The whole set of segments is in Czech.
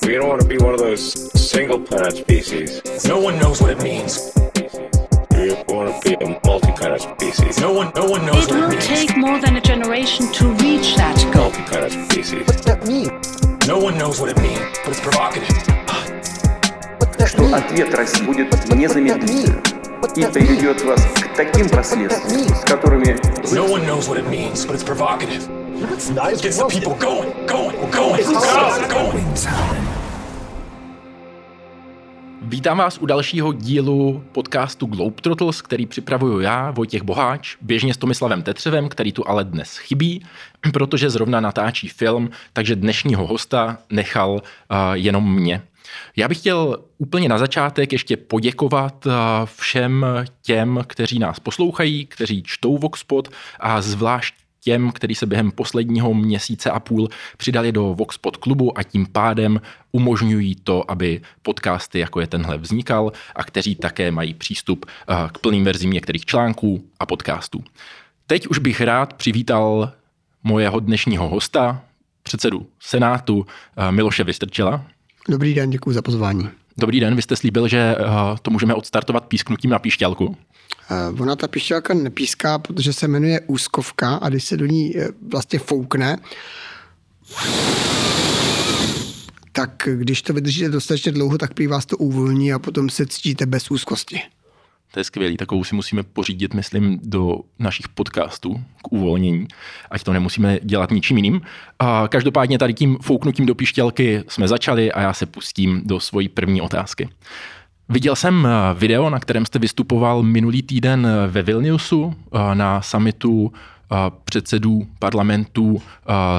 We don't want to be one of those single planet species. No one knows what it means. We want to be a multi-planet species. No one, no one knows It what it will means. take more than a generation to reach that goal. Multi-planet species. What's that mean? No one knows what it means, but it's provocative. What's that что mean? ответ России будет незамедлительным и приведет вас к таким последствиям, с которыми No one knows what it means, but it's provocative. No, it's not. It's Gets the roasted. people going, going, going, going, going. Vítám vás u dalšího dílu podcastu Globetrotters, který připravuju já, Vojtěch Boháč, běžně s Tomislavem Tetřevem, který tu ale dnes chybí, protože zrovna natáčí film, takže dnešního hosta nechal uh, jenom mě. Já bych chtěl úplně na začátek ještě poděkovat uh, všem těm, kteří nás poslouchají, kteří čtou Voxpod a zvlášť těm, kteří se během posledního měsíce a půl přidali do Voxpod klubu a tím pádem umožňují to, aby podcasty jako je tenhle vznikal a kteří také mají přístup eh, k plným verzím některých článků a podcastů. Teď už bych rád přivítal mojeho dnešního hosta, předsedu Senátu eh, Miloše Vystrčela. Dobrý den, děkuji za pozvání. Dobrý den, vy jste slíbil, že eh, to můžeme odstartovat písknutím na píšťalku. Eh, Ona ta pišťalka nepíská, protože se jmenuje úzkovka a když se do ní eh, vlastně foukne, tak když to vydržíte dostatečně dlouho, tak prý vás to uvolní a potom se cítíte bez úzkosti. To je skvělý, takovou si musíme pořídit, myslím, do našich podcastů k uvolnění, ať to nemusíme dělat ničím jiným. A každopádně tady tím fouknutím do pištělky jsme začali a já se pustím do svojí první otázky. Viděl jsem eh, video, na kterém jste vystupoval minulý týden eh, ve Vilniusu eh, na summitu předsedů parlamentů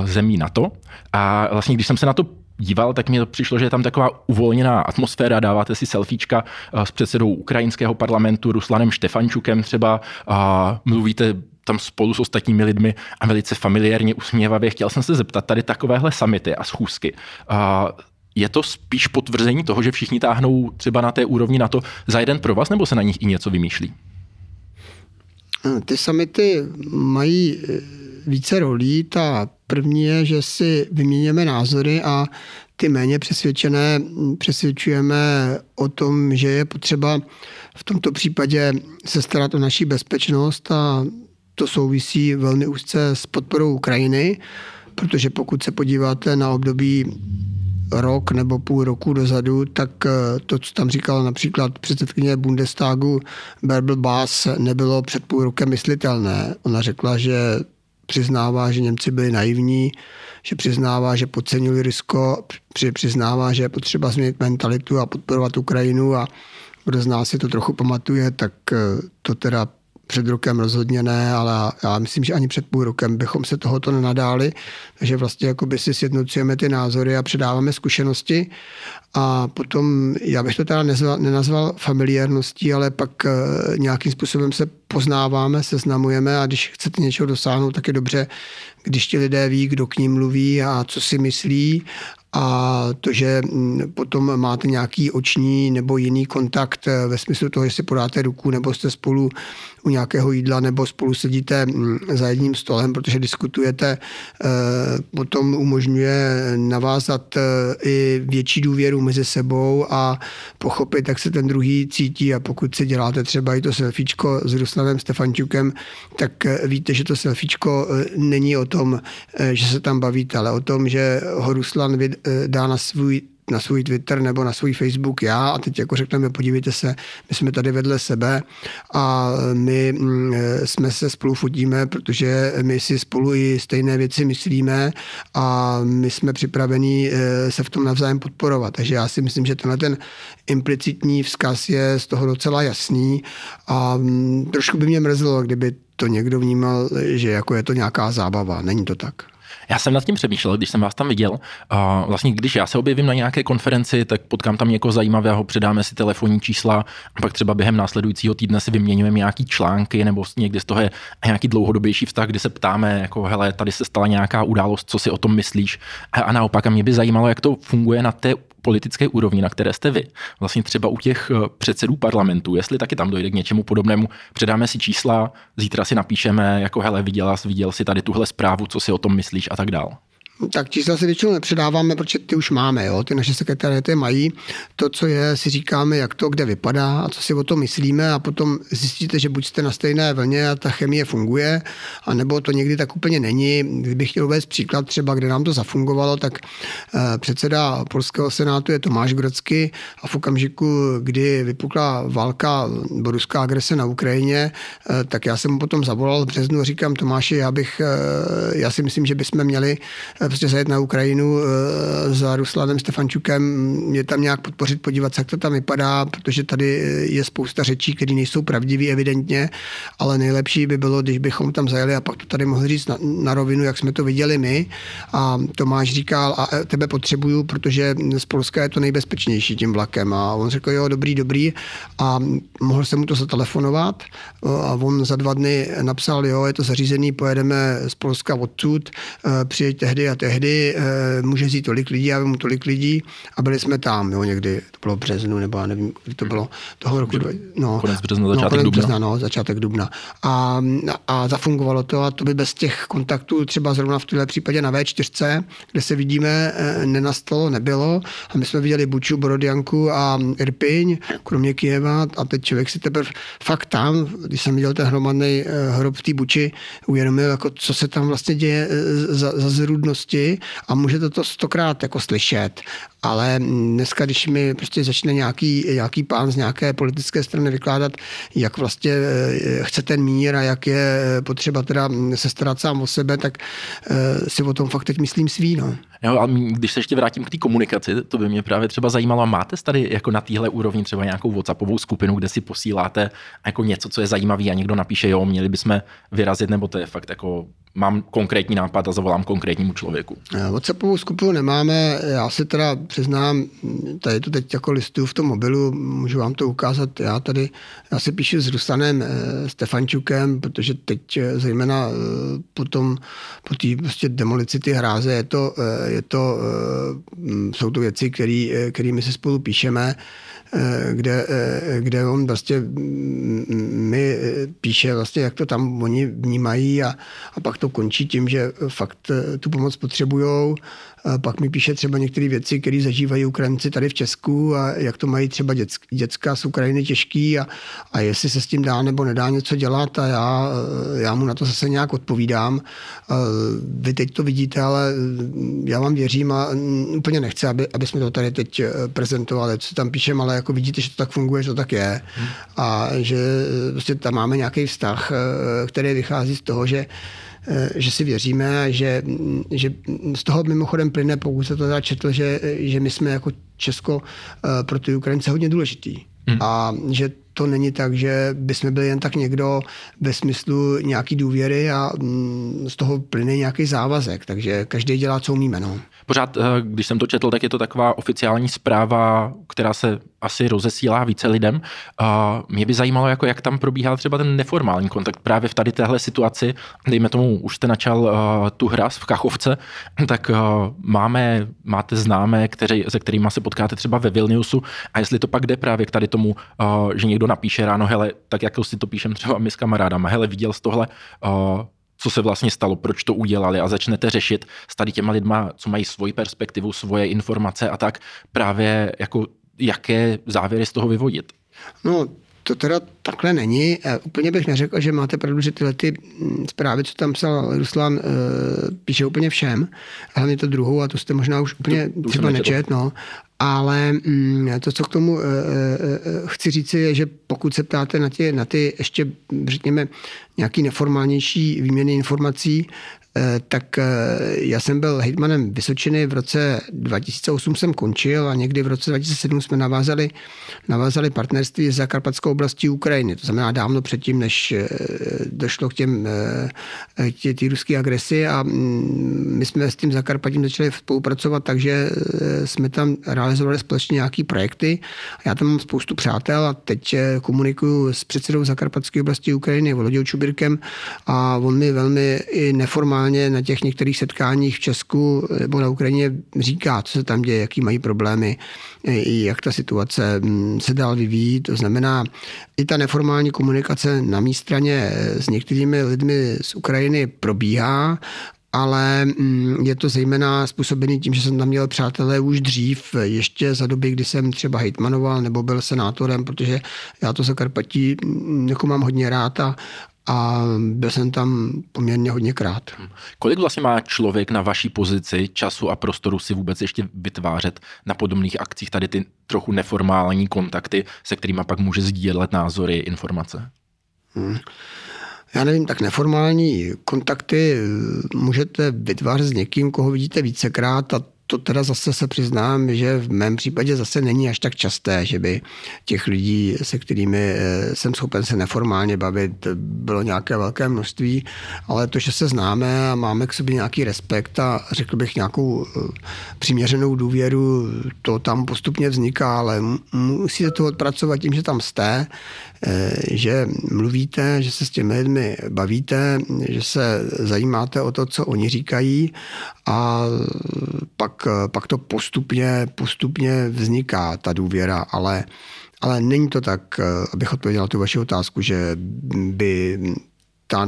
zemí NATO. A vlastně, když jsem se na to díval, tak mi přišlo, že je tam taková uvolněná atmosféra, dáváte si selfiečka s předsedou ukrajinského parlamentu Ruslanem Štefančukem třeba a mluvíte tam spolu s ostatními lidmi a velice familiárně usměvavě. Chtěl jsem se zeptat, tady takovéhle samity a schůzky, je to spíš potvrzení toho, že všichni táhnou třeba na té úrovni na to za jeden pro vás, nebo se na nich i něco vymýšlí? Eh, Ty samity mají eh, více rolí. Ta první je, že si vyměňujeme názory a ty méně přesvědčené hm, přesvědčujeme o tom, že je potřeba v tomto případě se starat o naší bezpečnost a to souvisí velmi úzce s podporou Ukrajiny, protože pokud se podíváte na období rok nebo půl roku dozadu, tak eh, to, co tam říkala například předsedkyně Bundestagu Bärbel Bass, nebylo před půl rokem myslitelné. Ona řekla, že přiznává, že Němci byli naivní, že přiznává, že podcenili při- přiznává, že je potřeba změnit mentalitu a podporovat Ukrajinu a kdo z nás si to trochu pamatuje, tak eh, to teda před rokem rozhodně ne, ale já myslím, že ani před půl rokem bychom se tohoto nenadáli, takže vlastně jakoby si sjednocujeme ty názory a předáváme zkušenosti. A potom, já bych to teda nezval, nenazval familiárností, ale pak eh, nějakým způsobem se poznáváme, seznamujeme a když chcete něčeho dosáhnout, tak je dobře, když ti lidé ví, kdo k ním mluví a co si myslí a to, že mm, potom máte nějaký oční nebo jiný kontakt eh, ve smyslu toho, že si podáte ruku nebo jste spolu u nějakého jídla nebo spolu sedíte mm, za jedním stolem, protože diskutujete, eh, potom umožňuje navázat eh, i větší důvěru mezi sebou a pochopit, jak se ten druhý cítí. A pokud si děláte třeba i to selfiečko s Ruslavem Stefančukem, tak víte, že to selfiečko není o tom, že se tam bavíte, ale o tom, že ho Ruslan dá na svůj na svůj Twitter nebo na svůj Facebook já a teď jako řekneme, podívejte se, my jsme tady vedle sebe a my mm, eh, jsme se spolu fotíme, protože my si spolu i stejné věci myslíme a my jsme připraveni eh, se v tom navzájem podporovat. Takže já si myslím, že tenhle ten implicitní vzkaz je z toho docela jasný a mm, trošku by mě mrzelo, kdyby to někdo vnímal, že jako je to nějaká zábava. Není to tak. Já jsem nad tím přemýšlel, když jsem vás tam viděl. A vlastně, když já se objevím na nějaké konferenci, tak potkám tam někoho zajímavého, předáme si telefonní čísla a pak třeba během následujícího týdne si vyměňujeme nějaký články nebo někde z toho je nějaký dlouhodobější vztah, kdy se ptáme, jako hele, tady se stala nějaká událost, co si o tom myslíš. A, a naopak, a mě by zajímalo, jak to funguje na té politické úrovni, na které jste vy. Vlastně třeba u těch eh, předsedů parlamentů, jestli taky tam dojde k něčemu podobnému, předáme si čísla, zítra si napíšeme, jako hele, viděla, viděl si tady tuhle zprávu, co si o tom myslíš a tak dál. Tak čísla si většinou nepředáváme, protože ty už máme, jo? ty naše sekretariaty mají. To, co je, si říkáme, jak to kde vypadá a co si o tom myslíme a potom zjistíte, že buď jste na stejné vlně a ta chemie funguje, anebo to někdy tak úplně není. Kdybych chtěl uvést příklad třeba, kde nám to zafungovalo, tak eh, předseda Polského senátu je Tomáš Grocky a v okamžiku, kdy vypukla válka ruská agrese na Ukrajině, eh, tak já jsem mu potom zavolal v březnu a říkám Tomáši, já bych, eh, já si myslím, že bychom měli prostě zajet na Ukrajinu za Ruslanem Stefančukem, mě tam nějak podpořit, podívat se, jak to tam vypadá, protože tady je spousta řečí, které nejsou pravdivé evidentně, ale nejlepší by bylo, když bychom tam zajeli a pak to tady mohli říct na, na rovinu, jak jsme to viděli my. A Tomáš říkal, a e, tebe potřebuju, protože z Polska je to nejbezpečnější tím vlakem. A on řekl, jo, dobrý, dobrý. A mohl jsem mu to zatelefonovat a on za dva dny napsal, jo, je to zařízený, pojedeme z Polska odsud, e, přijeď tehdy a tehdy, e, může jít tolik lidí, já mu tolik lidí a byli jsme tam, jo, někdy, to bylo v březnu, nebo já nevím, kdy to bylo, toho roku. No, konec března, začátek no, konec dubna. Března, no, začátek dubna. A, a zafungovalo to a to by bez těch kontaktů třeba zrovna v tomhle případě na V4, kde se vidíme, eh, nenastalo, nebylo. A my jsme viděli Buču, Borodianku a Irpiň, kromě Kijeva a teď člověk si teprve fakt tam, když jsem viděl ten hromadný eh, hrob v té Buči, uvědomil, jako, co se tam vlastně děje za, za zrůdnosti a můžete to stokrát jako slyšet. Ale dneska, když mi prostě začne nějaký, nějaký pán z nějaké politické strany vykládat, jak vlastně chce ten mír a jak je potřeba teda se starat sám o sebe, tak si o tom fakt teď myslím svý. No. Jo, ale když se ještě vrátím k té komunikaci, to by mě právě třeba zajímalo, máte tady jako na téhle úrovni třeba nějakou WhatsAppovou skupinu, kde si posíláte jako něco, co je zajímavé a někdo napíše, jo, měli bychom vyrazit, nebo to je fakt jako mám konkrétní nápad a zavolám konkrétnímu člověku. WhatsAppovou skupinu nemáme, já si teda přiznám, tady to teď jako listuju v tom mobilu, můžu vám to ukázat, já tady, já si píšu s Rustanem eh, Stefančukem, protože teď eh, zejména eh, potom po té prostě demolici ty hráze je to, je to, jsou to věci, kterými se spolu píšeme, kde, kde on vlastně mi píše vlastně, jak to tam oni vnímají a, a pak to končí tím, že fakt tu pomoc potřebujou pak mi píše třeba některé věci, které zažívají Ukrajinci tady v Česku a jak to mají třeba dětská z Ukrajiny těžký a, a jestli se s tím dá nebo nedá něco dělat a já, já mu na to zase nějak odpovídám. Vy teď to vidíte, ale já vám věřím a úplně nechci, aby, aby jsme to tady teď eh, prezentovali, co tam píšem, ale jako vidíte, že to tak funguje, že to tak je a že prostě tam máme nějaký vztah, eh, který vychází z toho, že že si věříme, že, že z toho mimochodem plyne, pokud se to teda četl, že, že my jsme jako Česko eh, pro ty Ukrajince hodně důležitý. Hmm. A že to není tak, že bychom byli jen tak někdo ve smyslu nějaký důvěry a mm, z toho plyne nějaký závazek. Takže každý dělá, co umíme. No. Pořád, eh, když jsem to četl, tak je to taková oficiální zpráva, která se asi rozesílá více lidem. Mě by zajímalo, jako jak tam probíhá třeba ten neformální kontakt právě v tady téhle situaci. Dejme tomu, už jste načal uh, tu hras v Kachovce, tak uh, máme, máte známé, kteři, se kterými se potkáte třeba ve Vilniusu a jestli to pak jde právě k tady tomu, že někdo napíše ráno, hele, tak jako si to píšem třeba my s kamarádama, hele, viděl z tohle, co se vlastně stalo, proč to udělali a začnete řešit s tady těma lidma, co mají svoji perspektivu, svoje informace a tak právě jako jaké závěry z toho vyvodit. No, to teda takhle není. E, úplně bych neřekl, že máte pravdu, že tyhle ty mm, zprávy, co tam psal Ruslan, e, píše úplně všem. Hlavně to druhou, a to jste možná už úplně to, třeba nečet, no. Ale mm, to, co k tomu e, chci říci, je, že pokud se ptáte na ty, na ty ještě, řekněme, nějaký neformálnější výměny informací, Eh, tak eh, já jsem byl hejtmanem Vysočiny, v roce 2008 jsem končil a někdy v roce 2007 jsme navázali, navázali partnerství s Zakarpatskou oblastí Ukrajiny. To znamená dávno předtím, než eh, došlo k těm tě, tý ruské agresi a mm, my jsme s tím Zakarpatím začali spolupracovat, takže jsme tam realizovali společně nějaké projekty. Já tam mám spoustu přátel a teď komunikuju s předsedou Zakarpatské oblasti Ukrajiny, Volodou Čubirkem a on mi velmi i neformálně normálně na těch některých setkáních v Česku nebo na Ukrajině říká, co se tam děje, jaký mají problémy, jak ta situace mm, se dál vyvíjí. To znamená, i ta neformální komunikace na mé straně s některými lidmi z Ukrajiny probíhá ale mm, je to zejména způsobený tím, že jsem tam měl přátelé už dřív, ještě za doby, kdy jsem třeba hejtmanoval nebo byl senátorem, protože já to Zakarpatí mm, jako mám hodně rád a, a byl jsem tam poměrně hodněkrát. Kolik vlastně má člověk na vaší pozici času a prostoru si vůbec ještě vytvářet na podobných akcích tady ty trochu neformální kontakty, se kterými pak může sdílet názory, informace? Hmm. Já nevím, tak neformální kontakty můžete vytvářet s někým, koho vidíte vícekrát a to teda zase se přiznám, že v mém případě zase není až tak časté, že by těch lidí, se kterými eh, jsem schopen se neformálně bavit, bylo nějaké velké množství, ale to, že se známe a máme k sobě nějaký respekt a řekl bych nějakou eh, přiměřenou důvěru, to tam postupně vzniká, ale musíte to odpracovat tím, že tam jste, že mluvíte, že se s těmi lidmi bavíte, že se zajímáte o to, co oni říkají a pak, pak to postupně, postupně vzniká, ta důvěra, ale, ale není to tak, abych odpověděl tu vaši otázku, že by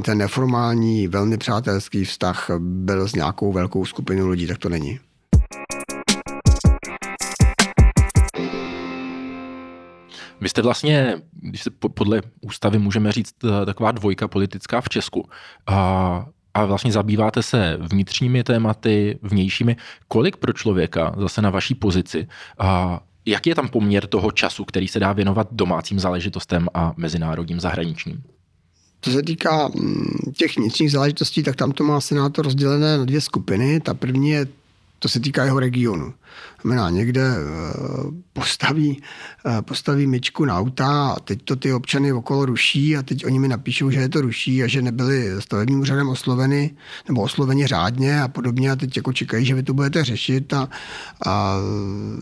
ten neformální, velmi přátelský vztah byl s nějakou velkou skupinou lidí, tak to není. Vy jste vlastně, když se podle ústavy můžeme říct, taková dvojka politická v Česku. A a vlastně zabýváte se vnitřními tématy, vnějšími. Kolik pro člověka zase na vaší pozici a jaký je tam poměr toho času, který se dá věnovat domácím záležitostem a mezinárodním zahraničním? Co se týká mm, těch vnitřních záležitostí, tak tam to má senátor rozdělené na dvě skupiny. Ta první je, to se týká jeho regionu znamená někde eh, postaví, eh, postaví myčku na auta a teď to ty občany okolo ruší a teď oni mi napíšou, že je to ruší a že nebyli stavebním úřadem osloveny nebo osloveni řádně a podobně a teď jako čekají, že vy to budete řešit a, a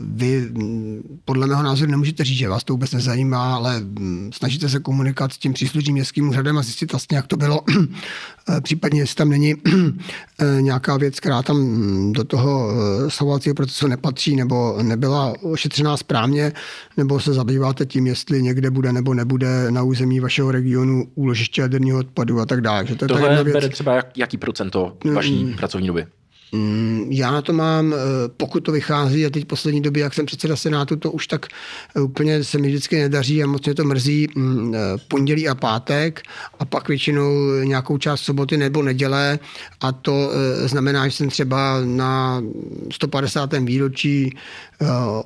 vy mm, podle mého názoru nemůžete říct, že vás to vůbec nezajímá, ale mm, snažíte se komunikovat s tím příslušným městským úřadem a zjistit vlastně, jak to bylo, eh, případně jestli tam není nějaká věc, která tam mm, do toho sovacího procesu nepatří nebo nebyla ošetřená správně, nebo se zabýváte tím, jestli někde bude nebo nebude na území vašeho regionu úložiště jaderního odpadu a tak dále. Že to je Tohle bere třeba jak, jaký procento vaší mm. pracovní doby? Mm, já na to mám, eh, pokud to vychází, a teď poslední době, jak jsem předseda Senátu, to už tak eh, úplně se mi vždycky nedaří a moc mě to mrzí mm, eh, pondělí a pátek a pak většinou nějakou část soboty nebo neděle a to znamená, že jsem třeba na 150. výročí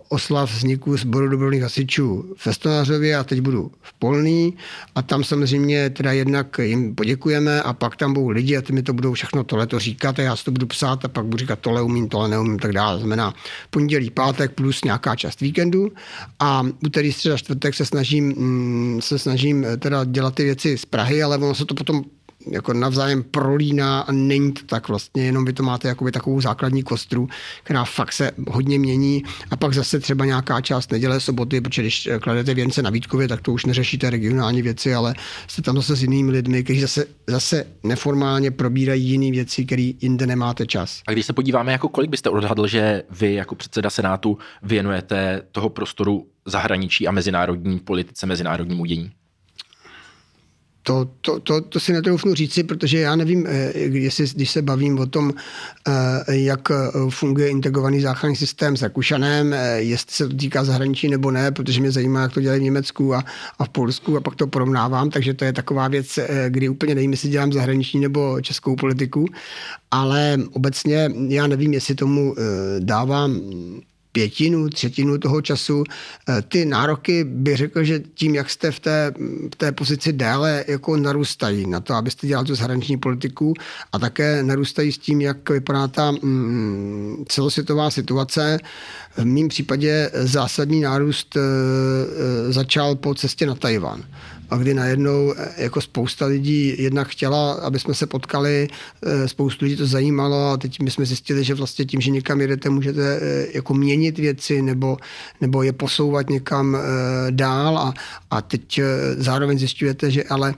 oslav vzniku sboru dobrovolných hasičů v Festonářově a teď budu v Polný a tam samozřejmě teda jednak jim poděkujeme a pak tam budou lidi a ty mi to budou všechno tohleto říkat a já si to budu psát a pak budu říkat, tohle umím, tohle neumím, tak dále. Znamená pondělí, pátek plus nějaká část víkendu a úterý, středa, čtvrtek se snažím, mm, se snažím eh, teda dělat ty věci z Prahy, ale ono se to potom jako navzájem prolíná a není to tak vlastně, jenom vy to máte jakoby takovou základní kostru, která fakt se hodně mění a pak zase třeba nějaká část neděle, soboty, protože když kladete věnce na Vítkově, tak to už neřešíte regionální věci, ale jste tam zase s jinými lidmi, kteří zase, zase neformálně probírají jiné věci, které jinde nemáte čas. A když se podíváme, jako kolik byste odhadl, že vy jako předseda Senátu věnujete toho prostoru zahraničí a mezinárodní politice, mezinárodnímu dění? To, to, to, to si netroufnu říci, protože já nevím, eh, jestli, když se bavím o tom, eh, jak eh, funguje integrovaný záchranný systém s Rakušanem, jestli se to týká zahraničí nebo ne, protože mě zajímá, jak to dělají v Německu a, a v Polsku a pak to porovnávám, takže to je taková věc, kdy úplně nevím, jestli dělám zahraniční nebo českou politiku, ale obecně já nevím, jestli tomu dávám pětinu, třetinu toho času. Eh, ty nároky bych řekl, že tím, jak jste v té, v té pozici déle, jako narůstají na to, abyste dělali tu zahraniční politiku a také narůstají s tím, jak vypadá ta mm, celosvětová situace. V mém případě zásadní nárůst e, začal po cestě na Tajvan a kdy najednou eh, jako spousta lidí jednak chtěla, aby jsme se potkali, eh, spoustu lidí to zajímalo a teď my jsme zjistili, že vlastně tím, že někam jedete, můžete eh, jako měnit věci nebo, nebo je posouvat někam dál a, a teď zároveň zjišťujete, že ale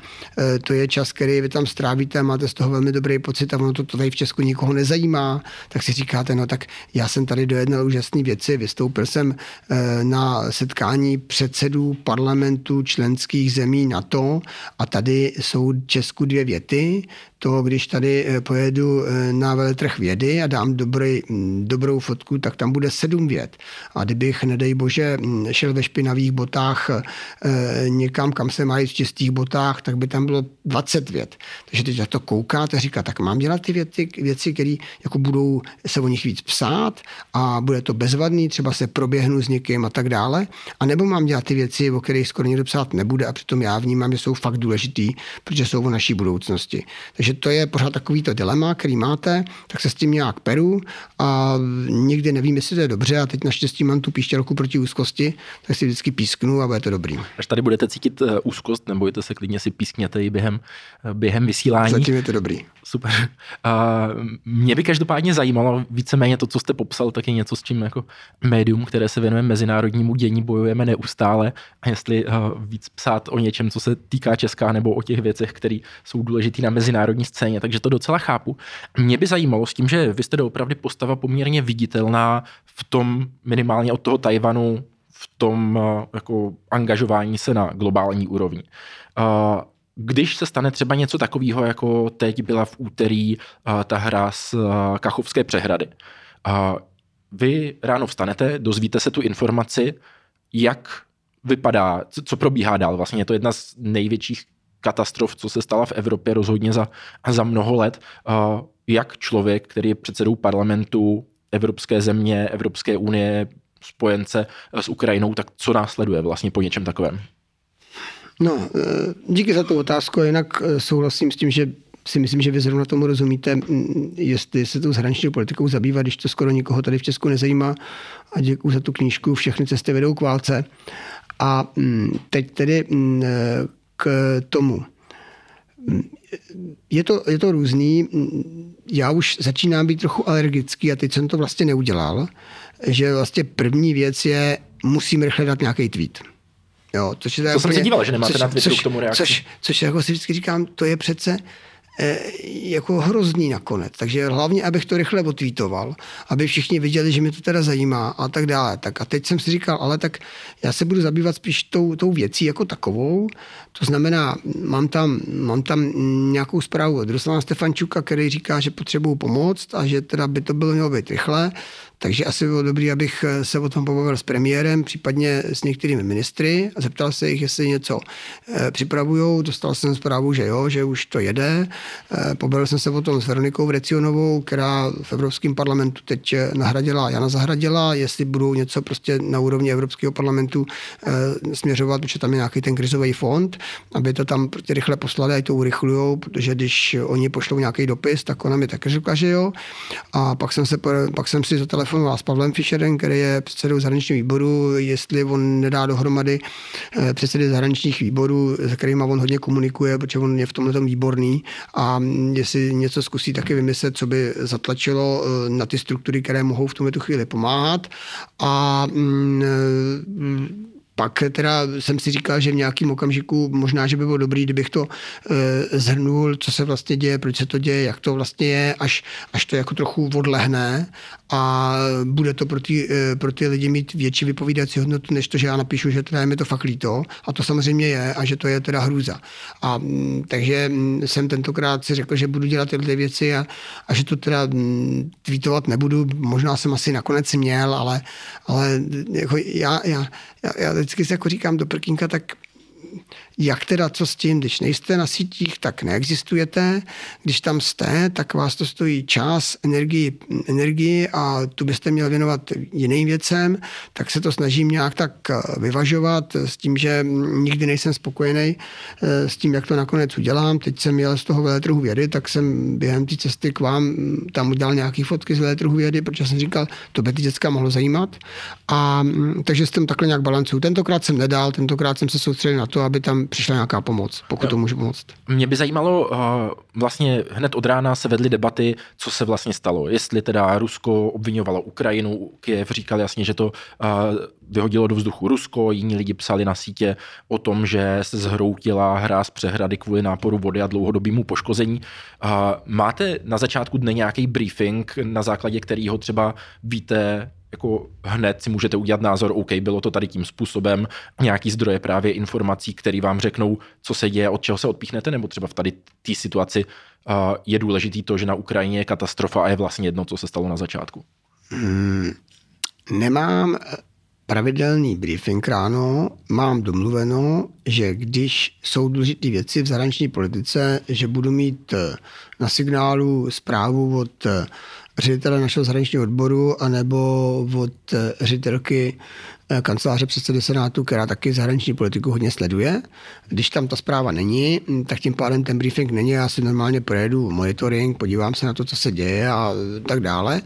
to je čas, který vy tam strávíte a máte z toho velmi dobrý pocit a ono to, tady v Česku nikoho nezajímá, tak si říkáte, no tak já jsem tady dojednal úžasné věci, vystoupil jsem na setkání předsedů parlamentu členských zemí zemí NATO a tady jsou Česku dvě věty. To, když tady eh, pojedu eh, na veletrh vědy a dám dobrý, mm, dobrou fotku, tak tam bude sedm věd. A kdybych, nedej bože, mm, šel ve špinavých botách někam, kam se mají v čistých botách, tak by tam bylo 20 věd. Takže teď to koukáte a říká, tak mám dělat ty věci, věci které jako budou se o nich víc psát a bude to bezvadný, třeba se proběhnu s někým a tak dále. A nebo mám dělat ty věci, o kterých skoro nikdo psát nebude a přitom já vnímám, že jsou fakt důležitý, protože jsou o naší budoucnosti. Takže to je pořád takový to dilema, který máte, tak se s tím nějak peru a nikdy nevím, jestli to je dobře a teď naštěstí mám tu píšťalku proti úzkosti, tak si vždycky písknu a bude to dobrý. Až tady budete cítit eh, úzkost, nebojte se, klidně si pískněte i během, eh, během vysílání. Zatím je to dobrý. Super. A mě by každopádně zajímalo víceméně to, co jste popsal, tak je něco, s čím jako médium, které se věnuje mezinárodnímu dění, bojujeme neustále. A jestli uh, víc psát o něčem, co se týká Česká, nebo o těch věcech, které jsou důležité na mezinárodní scéně, takže to docela chápu. Mě by zajímalo s tím, že vy jste doopravdy postava poměrně viditelná v tom minimálně od toho Tajvanu, v tom uh, jako angažování se na globální úrovni. Uh, když se stane třeba něco takového, jako teď byla v úterý uh, ta hra z Kachovské přehrady, vy ráno vstanete, dozvíte se tu informaci, jak vypadá, co probíhá dál. Vlastně je to jedna z největších katastrof, co se stala v Evropě rozhodně za, za mnoho let. Jak člověk, který je předsedou parlamentu Evropské země, Evropské unie, spojence s Ukrajinou, tak co následuje vlastně po něčem takovém? No, eh, díky za tu otázku, jinak eh, souhlasím s tím, že si myslím, že vy zrovna tomu rozumíte, jestli se tou zahraniční politikou zabývat, když to skoro nikoho tady v Česku nezajímá. A děkuji za tu knížku Všechny cesty vedou k válce. A teď tedy k tomu. Je to, je to různý. Já už začínám být trochu alergický a teď jsem to vlastně neudělal, že vlastně první věc je, musím rychle dát nějaký tweet. Jo, což je to jsem se díval, že nemáte což, na Twitteru což, k tomu reakci. Což, což jako si vždycky říkám, to je přece Eh, jako hrozný nakonec. Takže hlavně, abych to rychle otvítoval, aby všichni viděli, že mě to teda zajímá a tak dále. Tak a teď jsem si říkal, ale tak já se budu zabývat spíš tou, tou věcí jako takovou. To znamená, mám tam, mám tam nějakou zprávu od Ruslana Stefančuka, který říká, že potřebuju pomoct a že teda by to bylo mělo být rychle. Takže asi bylo dobré, abych se o tom pobavil s premiérem, případně s některými ministry a zeptal se jich, jestli něco eh, připravují. Dostal jsem zprávu, že jo, že už to jede. Eh, pobavil jsem se o tom s Veronikou Vrecionovou, která v Evropském parlamentu teď nahradila Jana Zahradila, jestli budou něco prostě na úrovni Evropského parlamentu eh, směřovat, protože tam je nějaký ten krizový fond, aby to tam prostě rychle poslali a to urychlují, protože když oni pošlou nějaký dopis, tak ona mi taky řekla, že jo. A pak jsem, se, pak jsem si zatelefonoval s Pavlem Fischerem, který je předsedou zahraničního výboru, jestli on nedá dohromady eh, předsedy zahraničních výborů, se kterými on hodně komunikuje, protože on je v tomhle výborný a jestli něco zkusí taky vymyslet, co by zatlačilo eh, na ty struktury, které mohou v tomto chvíli pomáhat. A mm, eh, pak teda jsem si říkal, že v nějakém okamžiku možná, že by bylo dobrý, kdybych to e, zhrnul, co se vlastně děje, proč se to děje, jak to vlastně je, až, až to jako trochu odlehne a bude to pro ty, e, pro ty lidi mít větší vypovídací hodnotu, než to, že já napíšu, že teda je mi to fakt líto a to samozřejmě je a že to je teda hrůza. A mm, takže mm, jsem tentokrát si řekl, že budu dělat tyhle věci a, a že to teda mm, tweetovat nebudu. Možná jsem asi nakonec měl, ale, ale jako já, já, já, já vždycky si jako říkám do prkínka, tak jak teda, co s tím, když nejste na sítích, tak neexistujete, když tam jste, tak vás to stojí čas, energii, energii a tu byste měl věnovat jiným věcem, tak se to snažím nějak tak eh, vyvažovat s tím, že nikdy nejsem spokojený eh, s tím, jak to nakonec udělám. Teď jsem jel z toho veletrhu vědy, tak jsem během té cesty k vám mm, tam udělal nějaké fotky z veletrhu vědy, protože jsem říkal, to by ty děcka mohlo zajímat. A mm, takže tím takhle nějak balancuju. Tentokrát jsem nedal, tentokrát jsem se soustředil na to, aby tam přišla nějaká pomoc, pokud to může pomoct. Mě by zajímalo, eh, vlastně hned od rána se vedly debaty, co se vlastně stalo. Jestli teda Rusko obvinovalo Ukrajinu, Kiev říkal jasně, že to eh, vyhodilo do vzduchu Rusko, jiní lidi psali na sítě o tom, že se zhroutila hra z přehrady kvůli náporu vody a dlouhodobému poškození. Eh, máte na začátku dne nějaký briefing, na základě kterého třeba víte, jako hned si můžete udělat názor, OK, bylo to tady tím způsobem, nějaký zdroje právě informací, které vám řeknou, co se děje, od čeho se odpíchnete, nebo třeba v tady té situaci uh, je důležitý to, že na Ukrajině je katastrofa a je vlastně jedno, co se stalo na začátku. Hmm, nemám pravidelný briefing ráno, mám domluveno, že když jsou důležité věci v zahraniční politice, že budu mít eh, na signálu zprávu od eh, ředitele našeho zahraničního odboru anebo od eh, ředitelky kanceláře předsedy Senátu, která taky zahraniční politiku hodně sleduje. Když tam ta zpráva není, tak tím pádem ten briefing není. Já si normálně projedu monitoring, podívám se na to, co se děje a tak dále.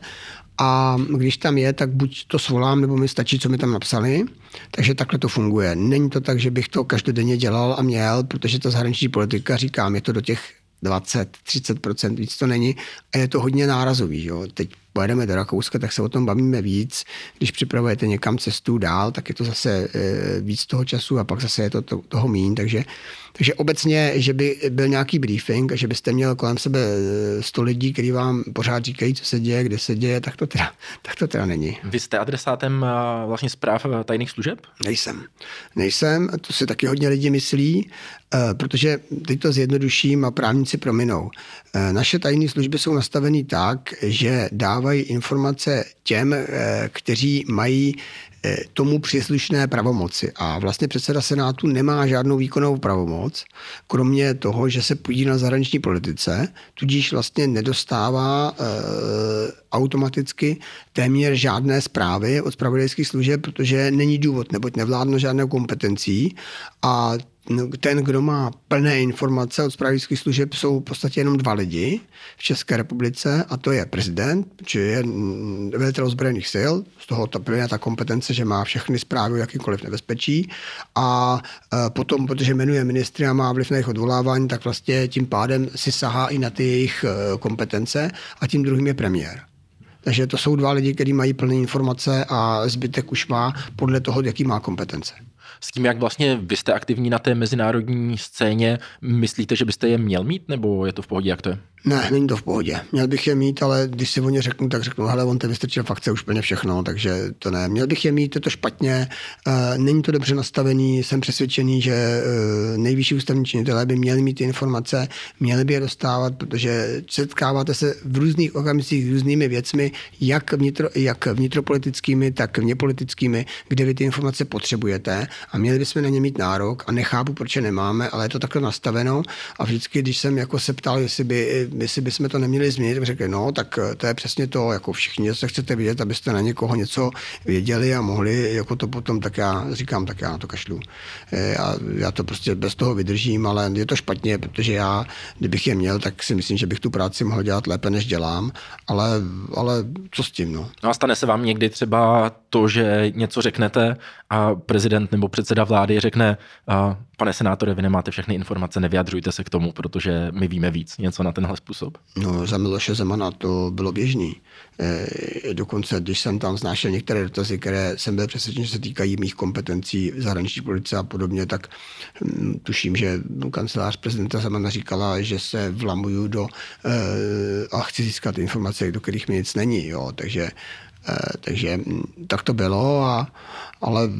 A když tam je, tak buď to svolám, nebo mi stačí, co mi tam napsali. Takže takhle to funguje. Není to tak, že bych to každodenně dělal a měl, protože ta zahraniční politika, říkám, je to do těch 20-30%, víc to není a je to hodně nárazový. Jo. Teď pojedeme do Rakouska, tak se o tom bavíme víc. Když připravujete někam cestu dál, tak je to zase e, víc toho času a pak zase je to, to toho mín. Takže, takže obecně, že by byl nějaký briefing a že byste měl kolem sebe 100 e, lidí, kteří vám pořád říkají, co se děje, kde se děje, tak to teda, tak to teda není. Vy jste adresátem e, vlastně zpráv tajných služeb? Nejsem. Nejsem, to si taky hodně lidí myslí, protože teď to zjednoduším a právníci prominou. Naše tajné služby jsou nastaveny tak, že dá dávají informace těm, eh, kteří mají eh, tomu příslušné pravomoci. A vlastně předseda Senátu nemá žádnou výkonnou pravomoc, kromě toho, že se podílí na zahraniční politice, tudíž vlastně nedostává e, automaticky téměř žádné zprávy od spravodajských služeb, protože není důvod, neboť nevládno žádnou kompetencí a ten, kdo má plné informace od spravodajských služeb, jsou v podstatě jenom dva lidi v České republice a to je prezident, či je velitel ozbrojených sil, z toho ta první ta kompetence, že má všechny zprávy o jakýkoliv nebezpečí a e, potom, protože jmenuje ministry a má vliv na jejich odvolávání, tak vlastně tím pádem si sahá i na ty jejich e, kompetence a tím druhým je premiér. Takže to jsou dva lidi, kteří mají plné informace a zbytek už má podle toho, jaký má kompetence s tím, jak vlastně vy jste aktivní na té mezinárodní scéně, myslíte, že byste je měl mít, nebo je to v pohodě, jak to je? Ne, není to v pohodě. Měl bych je mít, ale když si o ně řeknu, tak řeknu, hele, on ten vystrčil fakt už plně všechno, takže to ne. Měl bych je mít, je to špatně, uh, není to dobře nastavený, jsem přesvědčený, že uh, nejvyšší ústavní činitelé by měli mít ty informace, měli by je dostávat, protože setkáváte se v různých okamžicích s různými věcmi, jak, vnitro, jak vnitropolitickými, tak vněpolitickými, kde vy ty informace potřebujete a měli bychom na ně mít nárok a nechápu, proč je nemáme, ale je to takhle nastaveno a vždycky, když jsem jako se ptal, jestli by jestli bychom to neměli změnit, tak řekli, no, tak eh, to je přesně to, jako všichni, co chcete vidět, abyste na někoho něco věděli a mohli, jako to potom, tak já říkám, tak já na to kašlu. Eh, já, já to prostě bez toho vydržím, ale je to špatně, protože já, kdybych je měl, tak si myslím, že bych tu práci mohl dělat lépe, než dělám, ale, ale co s tím, no. No a stane se vám někdy třeba to, že něco řeknete a prezident nebo předseda vlády řekne, pane senátore, vy nemáte všechny informace, nevyjadřujte se k tomu, protože my víme víc, něco na tenhle způsob? No, za Miloše Zemana to bylo běžný. E, dokonce, když jsem tam znášel některé dotazy, které jsem byl přesvědčen, že se týkají mých kompetencí v zahraniční politice a podobně, tak hm, tuším, že kancelář prezidenta Zemana říkala, že se vlamuju do e, a chci získat informace, do kterých mi nic není. Jo. Takže Eh, takže hm, tak to bylo, a, ale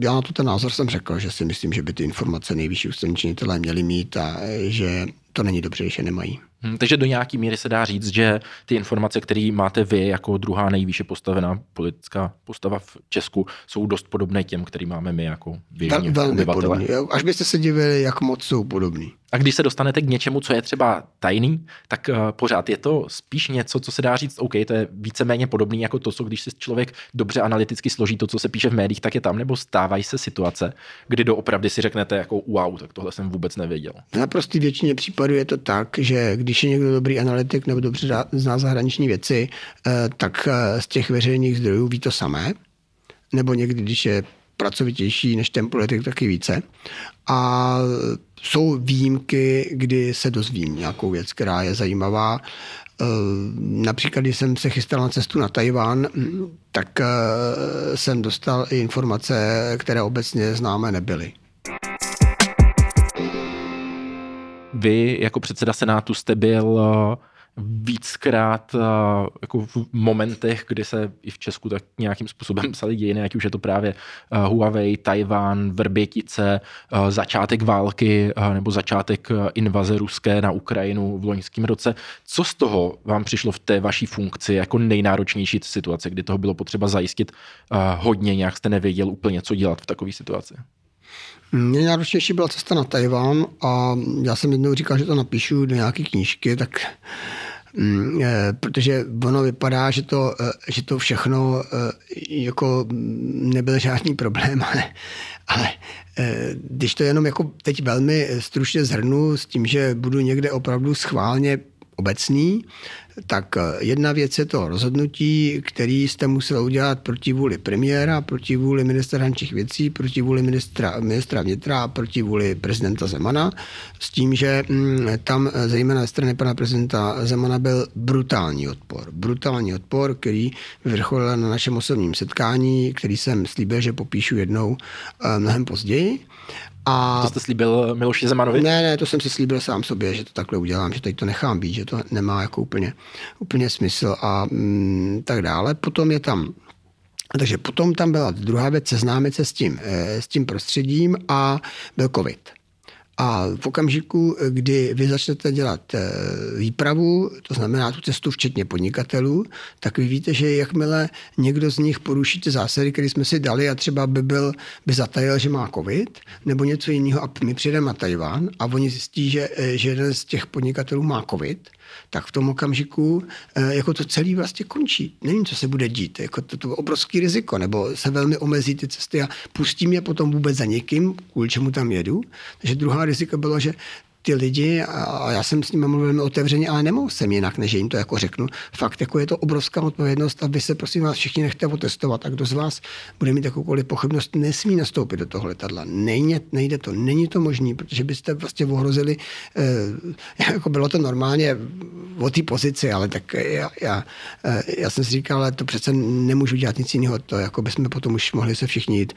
já na to ten názor jsem řekl, že si myslím, že by ty informace nejvyšší ústavní měli mít a že to není dobře, že nemají. Hmm, takže do nějaké míry se dá říct, že ty informace, které máte vy jako druhá nejvýše postavená politická postava v Česku, jsou dost podobné těm, který máme my jako běžní Velmi podobný. Až byste se divili, jak moc jsou podobný. A když se dostanete k něčemu, co je třeba tajný, tak uh, pořád je to spíš něco, co se dá říct, OK, to je víceméně podobný jako to, co když si člověk dobře analyticky složí to, co se píše v médiích, tak je tam, nebo stávají se situace, kdy doopravdy si řeknete jako wow, tak tohle jsem vůbec nevěděl. Na prostý většině případů je to tak, že když je někdo dobrý analytik nebo dobře zná zahraniční věci, uh, tak uh, z těch veřejných zdrojů ví to samé, nebo někdy, když je pracovitější než ten politik, taky více. A jsou výjimky, kdy se dozvím nějakou věc, která je zajímavá. Eh, například, když jsem se chystal na cestu na Tajván, tak eh, jsem dostal i informace, které obecně známé nebyly. Vy jako předseda Senátu jste byl víckrát a, jako v momentech, kdy se i v Česku tak nějakým způsobem psali dějiny, ať už je to právě a, Huawei, Tajván, Vrbětice, začátek války nebo začátek invaze ruské na Ukrajinu v loňském roce. Co z toho vám přišlo v té vaší funkci jako nejnáročnější situace, kdy toho bylo potřeba zajistit hodně, nějak jste nevěděl úplně, co dělat v takové situaci? Nejnáročnější byla cesta na Tajván a já jsem jednou říkal, že to napíšu do nějaké knížky, tak mm, eh, protože ono vypadá, že to, eh, že to všechno eh, jako nebyl žádný problém, ale, ale když to jenom jako teď velmi stručně zhrnu s tím, že budu někde opravdu schválně obecný, tak eh, jedna věc je to rozhodnutí, který jste musel udělat proti vůli premiéra, proti vůli ministra hraničních věcí, proti vůli ministra, ministra vnitra a proti vůli prezidenta Zemana, s tím, že mm, tam eh, zejména ze strany pana prezidenta Zemana byl brutální odpor. Brutální odpor, který vyvrcholil na našem osobním setkání, který jsem slíbil, že popíšu jednou eh, mnohem později. A... To jste slíbil Miloši Zemanovi? Ne, ne, to jsem si slíbil sám sobě, že to takhle udělám, že teď to nechám být, že to nemá jako úplně, úplně smysl a mm, tak dále. Potom je tam takže potom tam byla druhá věc, seznámit se s tím, eh, s tím prostředím a byl covid. A v okamžiku, kdy vy začnete dělat eh, výpravu, to znamená tu cestu včetně podnikatelů, tak vy víte, že jakmile někdo z nich poruší ty zásady, které jsme si dali a třeba by, byl, by zatajil, že má covid, nebo něco jiného a my přijdeme na Tajván a oni zjistí, že, eh, že jeden z těch podnikatelů má covid, tak v tom okamžiku eh, jako to celý vlastně končí. Nevím, co se bude dít. Jako to, to obrovský riziko, nebo se velmi omezí ty cesty a pustím je potom vůbec za někým, kvůli čemu tam jedu. Takže druhá rizika bylo, že ty lidi, a já jsem s nimi mluvil otevřeně, ale nemohl jsem jinak, než jim to jako řeknu. Fakt jako je to obrovská odpovědnost a vy se prosím vás všichni nechte otestovat a kdo z vás bude mít jakoukoliv pochybnost, nesmí nastoupit do toho letadla. Nejde, nejde to, není to možné, protože byste vlastně ohrozili, eh, jako bylo to normálně o té pozici, ale tak já, já, eh, já jsem si říkal, ale to přece nemůžu dělat nic jiného, to jako bychom potom už mohli se všichni jít,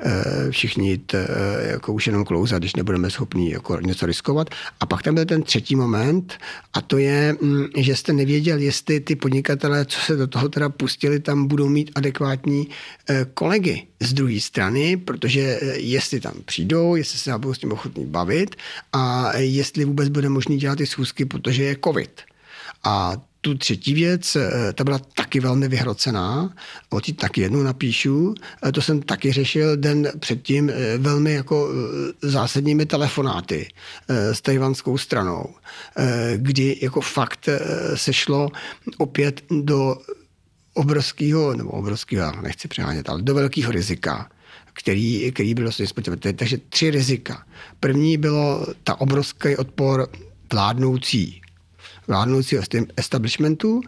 eh, všichni jít eh, jako už jenom klouzat, když nebudeme schopni jako něco riskovat. A pak tam byl ten třetí moment a to je, mm, že jste nevěděl, jestli ty podnikatelé, co se do toho teda pustili, tam budou mít adekvátní eh, kolegy z druhé strany, protože eh, jestli tam přijdou, jestli se budou s tím ochotní bavit a jestli vůbec bude možný dělat ty schůzky, protože je covid. A tu třetí věc, eh, ta byla taky velmi vyhrocená, o tí taky jednou napíšu, eh, to jsem taky řešil den předtím eh, velmi jako zásadními telefonáty s tajvanskou stranou, kdy jako fakt se šlo opět do obrovského, nebo obrovského, nechci přehánět, ale do velkého rizika, který, který byl vlastně Takže tři rizika. První bylo ta obrovský odpor vládnoucí vládnoucího establishmentu.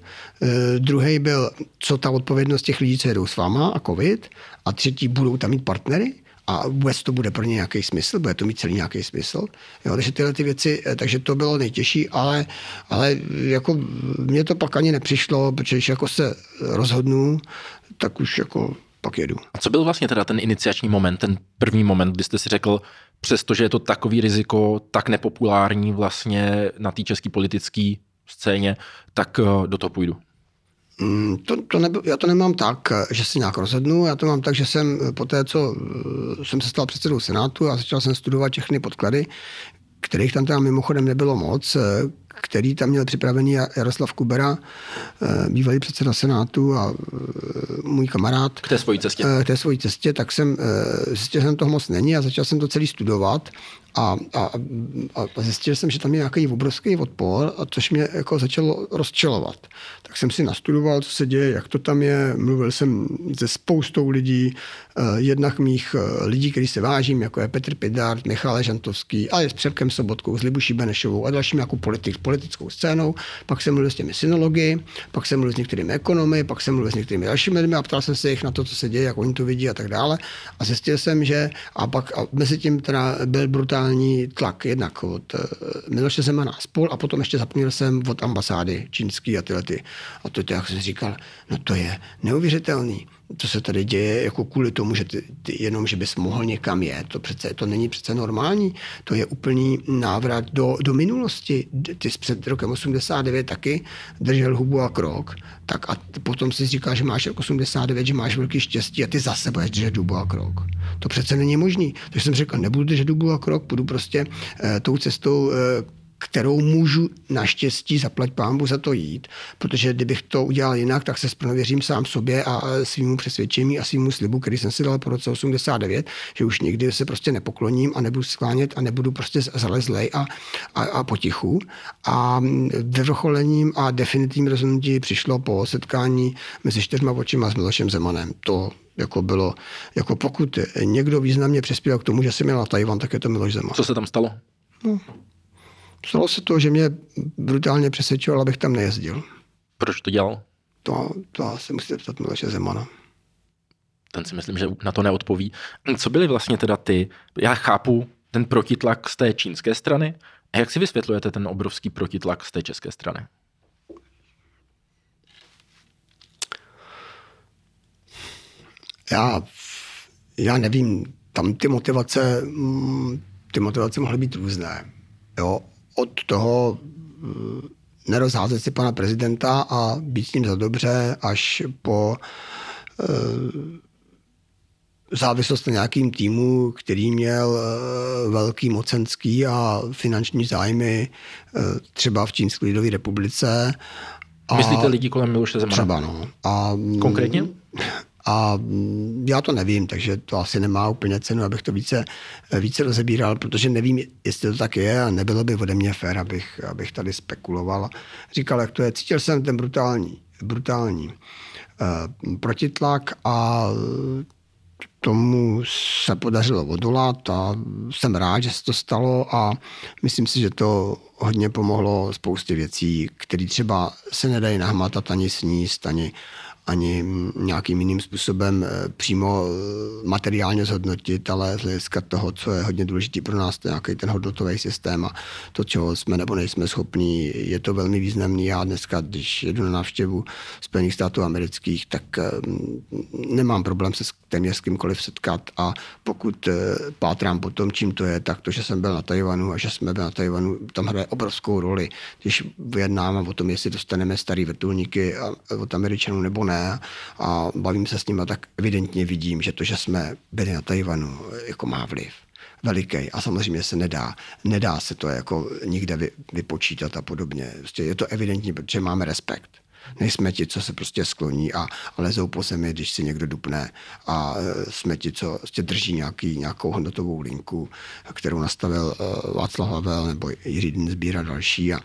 E, druhý byl, co ta odpovědnost těch lidí, co jedou s váma a covid. A třetí, budou tam mít partnery a vůbec to bude pro ně nějaký smysl, bude to mít celý nějaký smysl. Jo, takže tyhle ty věci, e, takže to bylo nejtěžší, ale, ale jako mně to pak ani nepřišlo, protože když jako se rozhodnu, tak už jako pak jedu. A co byl vlastně teda ten iniciační moment, ten první moment, kdy jste si řekl, přestože je to takový riziko, tak nepopulární vlastně na té české politické scéně, tak eh, do toho půjdu. Mm, to, to nebyl, já to nemám tak, že si nějak rozhodnu, já to mám tak, že jsem po té, co eh, jsem se stal předsedou Senátu a začal jsem studovat všechny podklady, kterých tam teda mimochodem nebylo moc, eh, který tam měl připravený Jaroslav Kubera, bývalý předseda Senátu a můj kamarád. K té svojí cestě. K té svojí cestě, tak jsem zjistil, že toho moc není a začal jsem to celý studovat a, a, a zjistil jsem, že tam je nějaký obrovský odpor, a což mě jako začalo rozčelovat. Tak jsem si nastudoval, co se děje, jak to tam je. Mluvil jsem se spoustou lidí, eh, jednak mých eh, lidí, který se vážím, jako je Petr Pidart, Michal Žantovský, ale s Přepkem Sobotkou, s Libuší Benešovou a dalšími jako politik, politickou scénou. Pak jsem mluvil s těmi synology, pak jsem mluvil s některými ekonomy, pak jsem mluvil s některými dalšími lidmi a ptal jsem se jich na to, co se děje, jak oni to vidí a tak dále. A zjistil jsem, že a pak a mezi tím teda byl brutální tlak jednak od eh, Miloše Zemana spol a potom ještě zapomněl jsem od ambasády čínský a tyhle ty. A to, jak jsem říkal, no to je neuvěřitelný. Co se tady děje, jako kvůli tomu, že ty, ty jenom, že bys mohl někam jet, to přece, to není přece normální, to je úplný návrat do, do minulosti. Ty jsi před rokem 89 taky držel hubu a krok, tak a potom si říká, že máš rok 89, že máš velký štěstí a ty zase budeš držet hubu a krok. To přece není možný. Takže jsem řekl, nebudu držet hubu a krok, budu prostě eh, tou cestou eh, kterou můžu naštěstí zaplať pámbu za to jít, protože kdybych to udělal jinak, tak se sprověřím sám sobě a svýmu přesvědčení a svýmu slibu, který jsem si dal po roce 89, že už nikdy se prostě nepokloním a nebudu sklánět a nebudu prostě zalezlej a, a, a potichu. A vyvrcholením a definitivním rozhodnutí přišlo po setkání mezi čtyřma očima s Milošem Zemanem. To jako bylo, jako pokud někdo významně přispěl k tomu, že jsem měl na Tajvan, tak je to Miloš Zeman. Co se tam stalo? No, Stalo se to, že mě brutálně přesvědčoval, abych tam nejezdil. Proč to dělal? To, to asi musíte ptat Miloše Zemana. Ten si myslím, že na to neodpoví. Co byly vlastně teda ty? Já chápu ten protitlak z té čínské strany. A jak si vysvětlujete ten obrovský protitlak z té české strany? Já, já nevím, tam ty motivace, mm, ty motivace mohly být různé. Jo, od toho eh, nerozházet si pana prezidenta a být s ním za dobře, až po e, závislost na nějakým týmu, který měl e, velký mocenský a finanční zájmy třeba v Čínské lidové republice. A Myslíte lidi kolem Miloše Zemana? Třeba, no. A, Konkrétně? A mm, já to nevím, takže to asi nemá úplně cenu, abych to více, více rozebíral, protože nevím, jestli to tak je a nebylo by ode mě fér, abych, abych tady spekuloval. Říkal, jak to je. Cítil jsem ten brutální, brutální uh, protitlak a tomu se podařilo odolat a jsem rád, že se to stalo a myslím si, že to hodně pomohlo spoustě věcí, které třeba se nedají nahmatat ani sníst, ani, ani nějakým jiným způsobem eh, přímo eh, materiálně zhodnotit, ale z hlediska toho, co je hodně důležité pro nás, to je nějaký ten hodnotový systém a to, čeho jsme nebo nejsme schopní, je to velmi významný. Já dneska, když jedu na návštěvu Spojených států amerických, tak eh, nemám problém se téměř s kýmkoliv setkat a pokud pátrám po tom, čím to je, tak to, že jsem byl na Tajvanu a že jsme byli na Tajvanu, tam hraje obrovskou roli, když vyjednáme o tom, jestli dostaneme starý vrtulníky od Američanů nebo ne a bavím se s nimi, tak evidentně vidím, že to, že jsme byli na Tajvanu, jako má vliv veliký a samozřejmě se nedá, nedá se to jako nikde vy, vypočítat a podobně. Prostě je to evidentní, protože máme respekt. Nejsme ti, co se prostě skloní a, a lezou po zemi, když si někdo dupne a e, jsme ti, co prostě drží nějaký, nějakou hodnotovou linku, kterou nastavil uh, Václav Havel nebo Jiří Sbír a další a,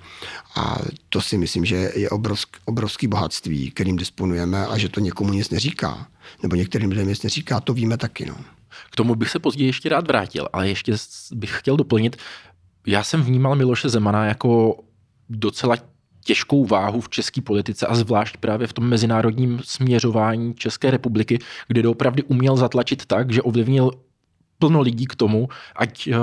a to si myslím, že je obrovsk, obrovský bohatství, kterým disponujeme a že to někomu nic neříká. Nebo některým lidem nic neříká, to víme taky. No. K tomu bych se později ještě rád vrátil, ale ještě bych chtěl doplnit, já jsem vnímal Miloše Zemana jako docela těžkou váhu v české politice a zvlášť právě v tom mezinárodním směřování České republiky, kde opravdu uměl zatlačit tak, že ovlivnil plno lidí k tomu, ať eh,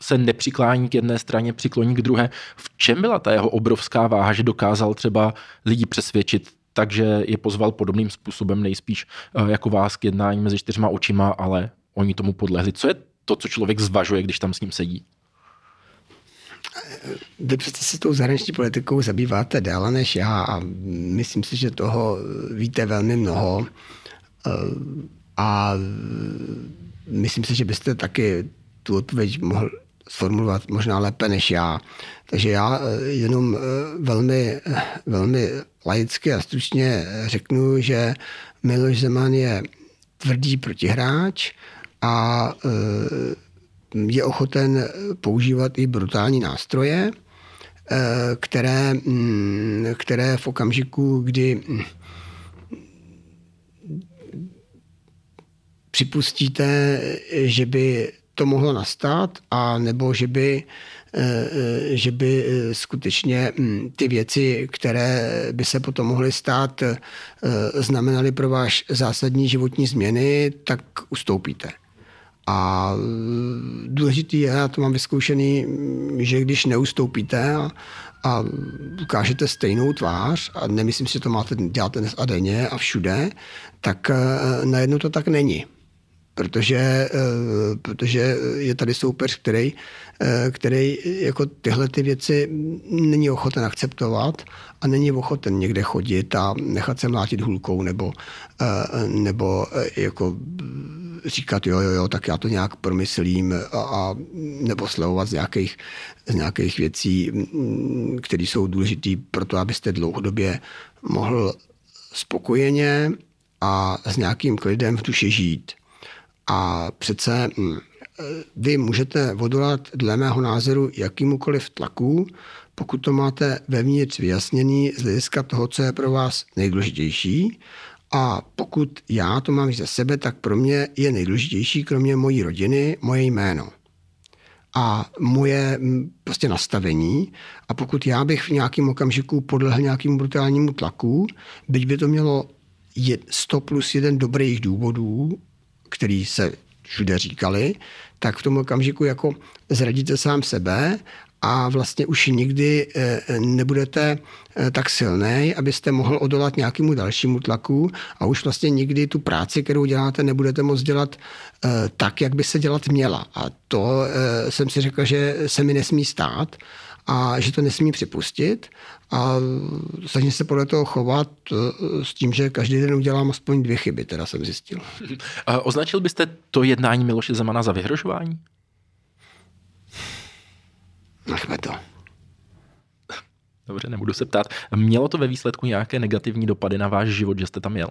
se nepřiklání k jedné straně, přikloní k druhé. V čem byla ta jeho obrovská váha, že dokázal třeba lidi přesvědčit takže je pozval podobným způsobem nejspíš eh, jako vás k jednání mezi čtyřma očima, ale oni tomu podlehli. Co je to, co člověk zvažuje, když tam s ním sedí? Vy přece se tou zahraniční politikou zabýváte déle než já a myslím si, že toho víte velmi mnoho eh, a myslím si, že byste taky tu odpověď mohl sformulovat možná lépe než já. Takže já eh, jenom eh, velmi, velmi laicky a stručně řeknu, že Miloš Zeman je tvrdý protihráč a je ochoten používat i brutální nástroje, eh, které, mm, které v okamžiku, kdy mm, připustíte, že by to mohlo nastat, a nebo že by, eh, eh, že by skutečně mm, ty věci, které by se potom mohly stát, znamenaly pro váš zásadní životní změny, tak ustoupíte. A důležitý je, já to mám vyzkoušený, že když neustoupíte a, a ukážete stejnou tvář a nemyslím si, že to máte dělat dnes a denně a všude, tak eh, najednou to tak není. Protože, eh, protože je tady soupeř, který, eh, který jako tyhle ty věci není ochoten akceptovat a není ochoten někde chodit a nechat se mlátit hůlkou nebo, nebo jako říkat jo, jo, jo, tak já to nějak promyslím a, a nebo slevovat z nějakých, z nějakých věcí, mm, které jsou důležité pro to, abyste dlouhodobě mohl spokojeně a s nějakým klidem v duši žít. A přece hm, vy můžete odolat dle mého názoru jakýmukoliv tlaku, pokud to máte vevnitř vyjasněný z hlediska toho, co je pro vás nejdůležitější. A pokud já to mám ze sebe, tak pro mě je nejdůležitější, kromě mojí rodiny, moje jméno a moje prostě nastavení. A pokud já bych v nějakém okamžiku podlehl nějakému brutálnímu tlaku, byť by to mělo 100 plus jeden dobrých důvodů, který se všude říkali, tak v tom okamžiku jako zradíte sám sebe a vlastně už nikdy eh, nebudete eh, tak silný, abyste mohl odolat nějakému dalšímu tlaku a už vlastně nikdy tu práci, kterou děláte, nebudete moct dělat eh, tak, jak by se dělat měla. A to jsem si řekl, že se mi nesmí stát a že to nesmí připustit a snažím se podle toho chovat s tím, že každý den udělám aspoň dvě chyby, teda jsem zjistil. A označil byste to jednání Miloše Zemana za vyhrožování? Nechme to. Dobře, nebudu se ptát. Mělo to ve výsledku nějaké negativní dopady na váš život, že jste tam jel?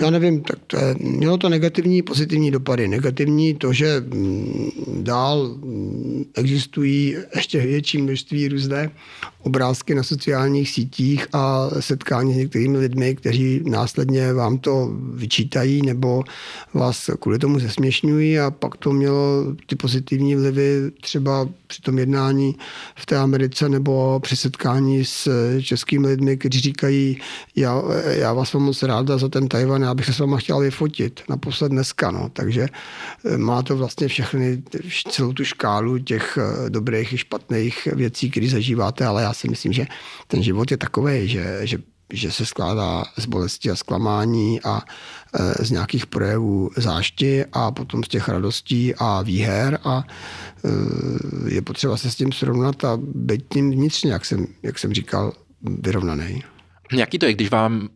Já nevím, tak to je, mělo to negativní, pozitivní dopady. Negativní to, že mm, dál mm, existují ještě větší množství různé obrázky na sociálních sítích a setkání s některými lidmi, kteří následně vám to vyčítají nebo vás kvůli tomu zesměšňují a pak to mělo ty pozitivní vlivy třeba při tom jednání v té Americe nebo při setkání s českými lidmi, kteří říkají, já, já vás mám moc ráda za ten Tajvan, já bych se s váma chtěl vyfotit naposled dneska. No. Takže eh, má to vlastně všechny, celou tu škálu těch eh, dobrých i špatných věcí, které zažíváte, ale já si myslím, že ten život je takový, že, že že se skládá z bolesti a zklamání a e, z nějakých projevů zášti a potom z těch radostí a výher a je potřeba se s tím srovnat a být tím vnitřně, jak jsem, jak jsem říkal, vyrovnaný. Jaký to je, když vám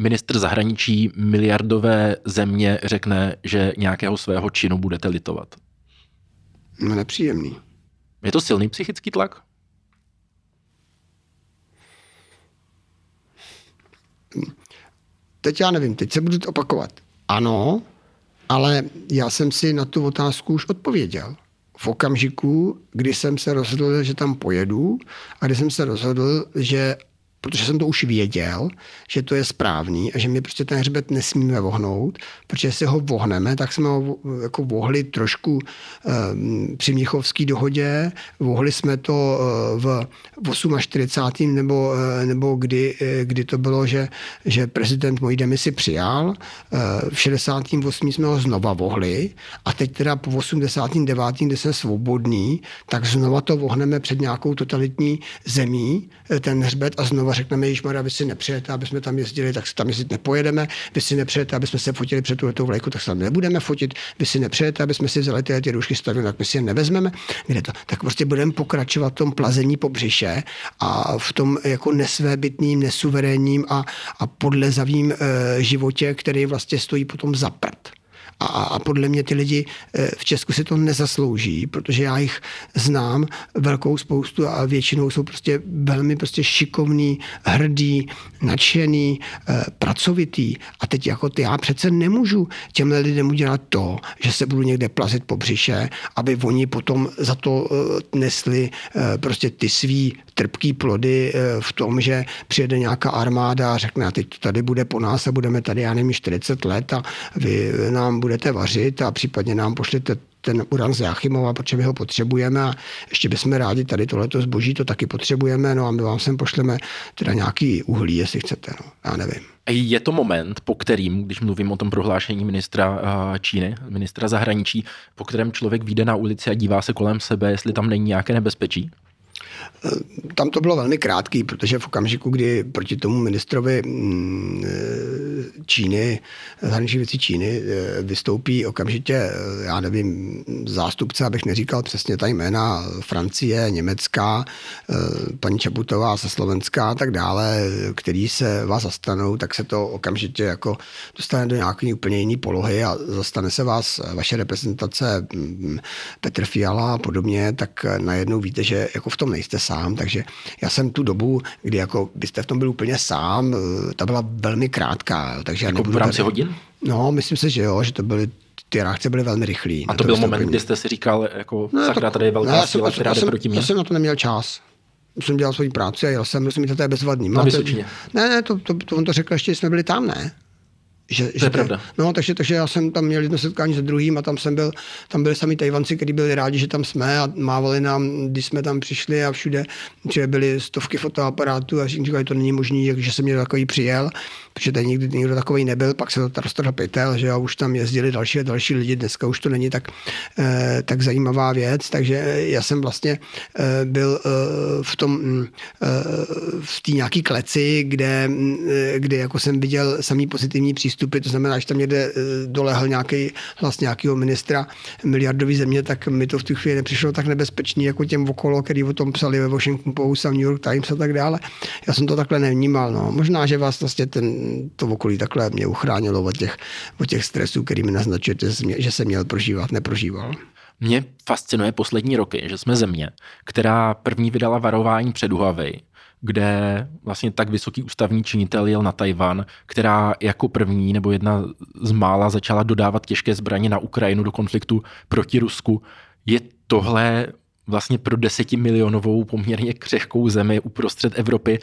ministr zahraničí miliardové země řekne, že nějakého svého činu budete litovat? No nepříjemný. Je to silný psychický tlak? Teď já nevím, teď se budu opakovat. Ano, ale já jsem si na tu otázku už odpověděl. V okamžiku, kdy jsem se rozhodl, že tam pojedu a kdy jsem se rozhodl, že protože jsem to už věděl, že to je správný a že my prostě ten hřbet nesmíme vohnout, protože si ho vohneme, tak jsme ho jako vohli trošku um, při Mnichovské dohodě, vohli jsme to uh, v 48. nebo, uh, nebo kdy, uh, kdy to bylo, že, že prezident mojí demisi přijal, uh, v 68. jsme ho znova vohli a teď teda po 89. kdy jsme svobodní, tak znova to vohneme před nějakou totalitní zemí, ten hřbet a znova řekneme, již Maria, vy si nepřijete, aby jsme tam jezdili, tak se tam jezdit nepojedeme, vy si nepřijete, aby jsme se fotili před tu vlajku, tak se tam nebudeme fotit, vy si nepřijete, aby jsme si vzali ty, ty růžky stavili, tak my si je nevezmeme. Kde to? Tak prostě budeme pokračovat v tom plazení po břiše a v tom jako nesvébytným, nesuverénním a, a podlezavým e, životě, který vlastně stojí potom za prd. A, a podle mě ty lidi eh, v Česku si to nezaslouží, protože já jich znám velkou spoustu a většinou jsou prostě velmi prostě šikovný, hrdý, nadšený, eh, pracovitý. A teď jako ty, já přece nemůžu těmhle lidem udělat to, že se budu někde plazit po břiše, aby oni potom za to eh, nesli prostě ty svý trpký plody v tom, že přijede nějaká armáda a řekne, a teď tady bude po nás a budeme tady, já nevím, 40 let a vy nám budete budete vařit a případně nám pošlete ten uran z Jáchymova, protože my ho potřebujeme a ještě bychom rádi tady tohleto zboží, to taky potřebujeme, no a my vám sem pošleme teda nějaký uhlí, jestli chcete, no, já nevím. Je to moment, po kterým, když mluvím o tom prohlášení ministra eh, Číny, ministra zahraničí, po kterém člověk vyjde na ulici a dívá se kolem sebe, jestli tam není nějaké nebezpečí? Tam to bylo velmi krátký, protože v okamžiku, kdy proti tomu ministrovi mm, Číny, zahraniční věcí Číny, eh, vystoupí okamžitě, eh, já nevím, zástupce, abych neříkal přesně ta jména, Francie, Německá, eh, paní Čaputová ze Slovenská a tak dále, který se vás zastanou, tak se to okamžitě jako dostane do nějaké úplně jiné polohy a zastane se vás vaše reprezentace mm, Petr Fiala a podobně, tak najednou víte, že jako v tom nejste sám, takže já jsem tu dobu, kdy jako byste v tom byl úplně sám, eh, ta byla velmi krátká. Takže jako v rámci tady... hodin? No, myslím si, že jo, že to byly ty reakce byly velmi rychlé. A to byl moment, kdy jste si říkal, jako no, sakra, tady je velká no, síla, která jde proti mě? Já jsem na to neměl čas jsem dělal svoji práci a jel jsem, rozumíte, to je bezvadný. Na Vysočině. Ne, ne, to, to, to, on to řekl ještě, jsme byli tam, ne? Že, to že je pravda. No, takže, takže já jsem tam měl jedno setkání se druhým a tam jsem byl, tam byli sami Tajvanci, kteří byli rádi, že tam jsme a mávali nám, když jsme tam přišli a všude, že byly stovky fotoaparátů a říkali, to není možné, že jsem měl takový přijel, protože tady nikdy nikdo takový nebyl, pak se to roztrhl pytel, že jo, už tam jezdili další a další lidi, dneska už to není tak, eh, tak zajímavá věc, takže já jsem vlastně eh, byl eh, v tom, eh, v té nějaký kleci, kde, eh, kde jako jsem viděl samý pozitivní přístup výstupy, to znamená, že tam někde eh, dolehl nějaký hlas nějakého ministra miliardový země, tak mi to v tu chvíli nepřišlo tak nebezpečný jako těm okolo, který o tom psali ve Washington Post a New York Times a tak dále. Já jsem to takhle nevnímal. No. Možná, že vás vlastně ten, to okolí takhle mě uchránilo od těch, od těch stresů, který mi naznačujete, že jsem měl prožívat, neprožíval. Mě fascinuje poslední roky, že jsme země, která první vydala varování před Huawei, kde vlastně tak vysoký ústavní činitel jel na Tajvan, která jako první nebo jedna z mála začala dodávat těžké zbraně na Ukrajinu do konfliktu proti Rusku. Je tohle vlastně pro desetimilionovou poměrně křehkou zemi uprostřed Evropy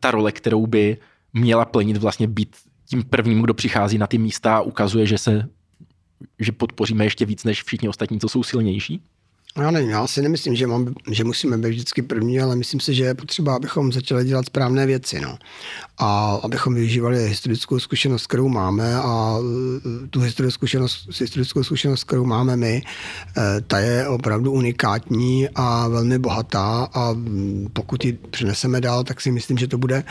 ta role, kterou by měla plnit vlastně být tím prvním, kdo přichází na ty místa a ukazuje, že se že podpoříme ještě víc než všichni ostatní, co jsou silnější? Já nevím, já si nemyslím, že, mám, že musíme být vždycky první, ale myslím si, že je potřeba, abychom začali dělat správné věci. No. A abychom využívali historickou zkušenost, kterou máme a e, tu historickou zkušenost, historickou zkušenost, kterou máme my, e, ta je opravdu unikátní a velmi bohatá a pokud ji přineseme dál, tak si myslím, že to bude,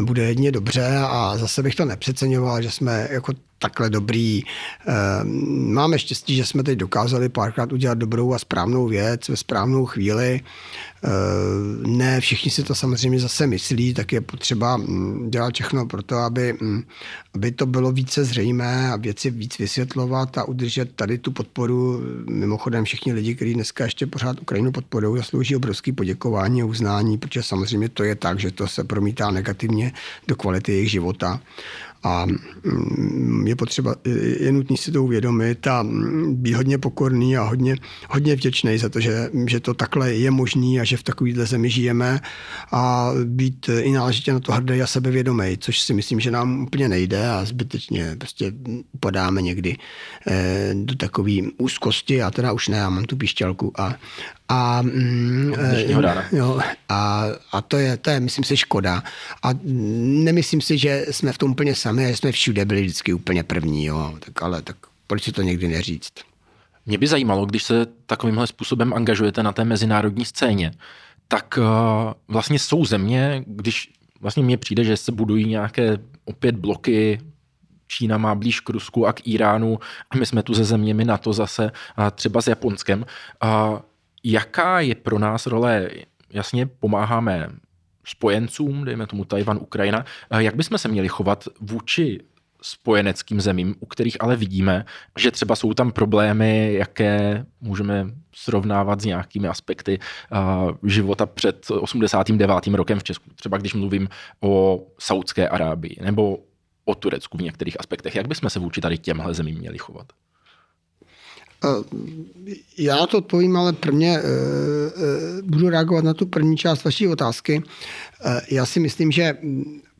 bude jedně dobře a zase bych to nepřeceňoval, že jsme jako takhle dobrý. Ehm, máme štěstí, že jsme teď dokázali párkrát udělat dobrou a správnou věc ve správnou chvíli. Ehm, ne všichni si to samozřejmě zase myslí, tak je potřeba mm, dělat všechno pro to, aby, mm, aby to bylo více zřejmé a věci víc vysvětlovat a udržet tady tu podporu. Mimochodem všichni lidi, kteří dneska ještě pořád Ukrajinu podporují, zaslouží obrovský poděkování a uznání, protože samozřejmě to je tak, že to se promítá negativně do kvality jejich života. A mm, je potřeba, je nutný si to uvědomit a mm, být hodně pokorný a hodně, hodně vděčný za to, že, že to takhle je možný a že v takovéhle zemi žijeme. A být i náležitě na to hrdý a sebevědomý, což si myslím, že nám úplně nejde a zbytečně prostě upadáme někdy eh, do takové úzkosti, a teda už ne, já mám tu píšťalku a, a, mm, jo, a, a to, je, to je, myslím si, škoda. A nemyslím si, že jsme v tom úplně sami, že jsme všude byli vždycky úplně první, jo. Tak ale tak proč si to někdy neříct? Mě by zajímalo, když se takovýmhle způsobem angažujete na té mezinárodní scéně, tak uh, vlastně jsou země, když vlastně mně přijde, že se budují nějaké opět bloky, Čína má blíž k Rusku a k Iránu a my jsme tu se zeměmi na to zase, a třeba s Japonskem. Uh, Jaká je pro nás role? Jasně, pomáháme spojencům, dejme tomu Tajvan, Ukrajina. Jak bychom se měli chovat vůči spojeneckým zemím, u kterých ale vidíme, že třeba jsou tam problémy, jaké můžeme srovnávat s nějakými aspekty uh, života před 89. rokem v Česku. Třeba když mluvím o Saudské Arábii nebo o Turecku v některých aspektech. Jak bychom se vůči tady těmhle zemím měli chovat? Já to odpovím, ale prvně eh, eh, budu reagovat na tu první část vaší otázky. Eh, já si myslím, že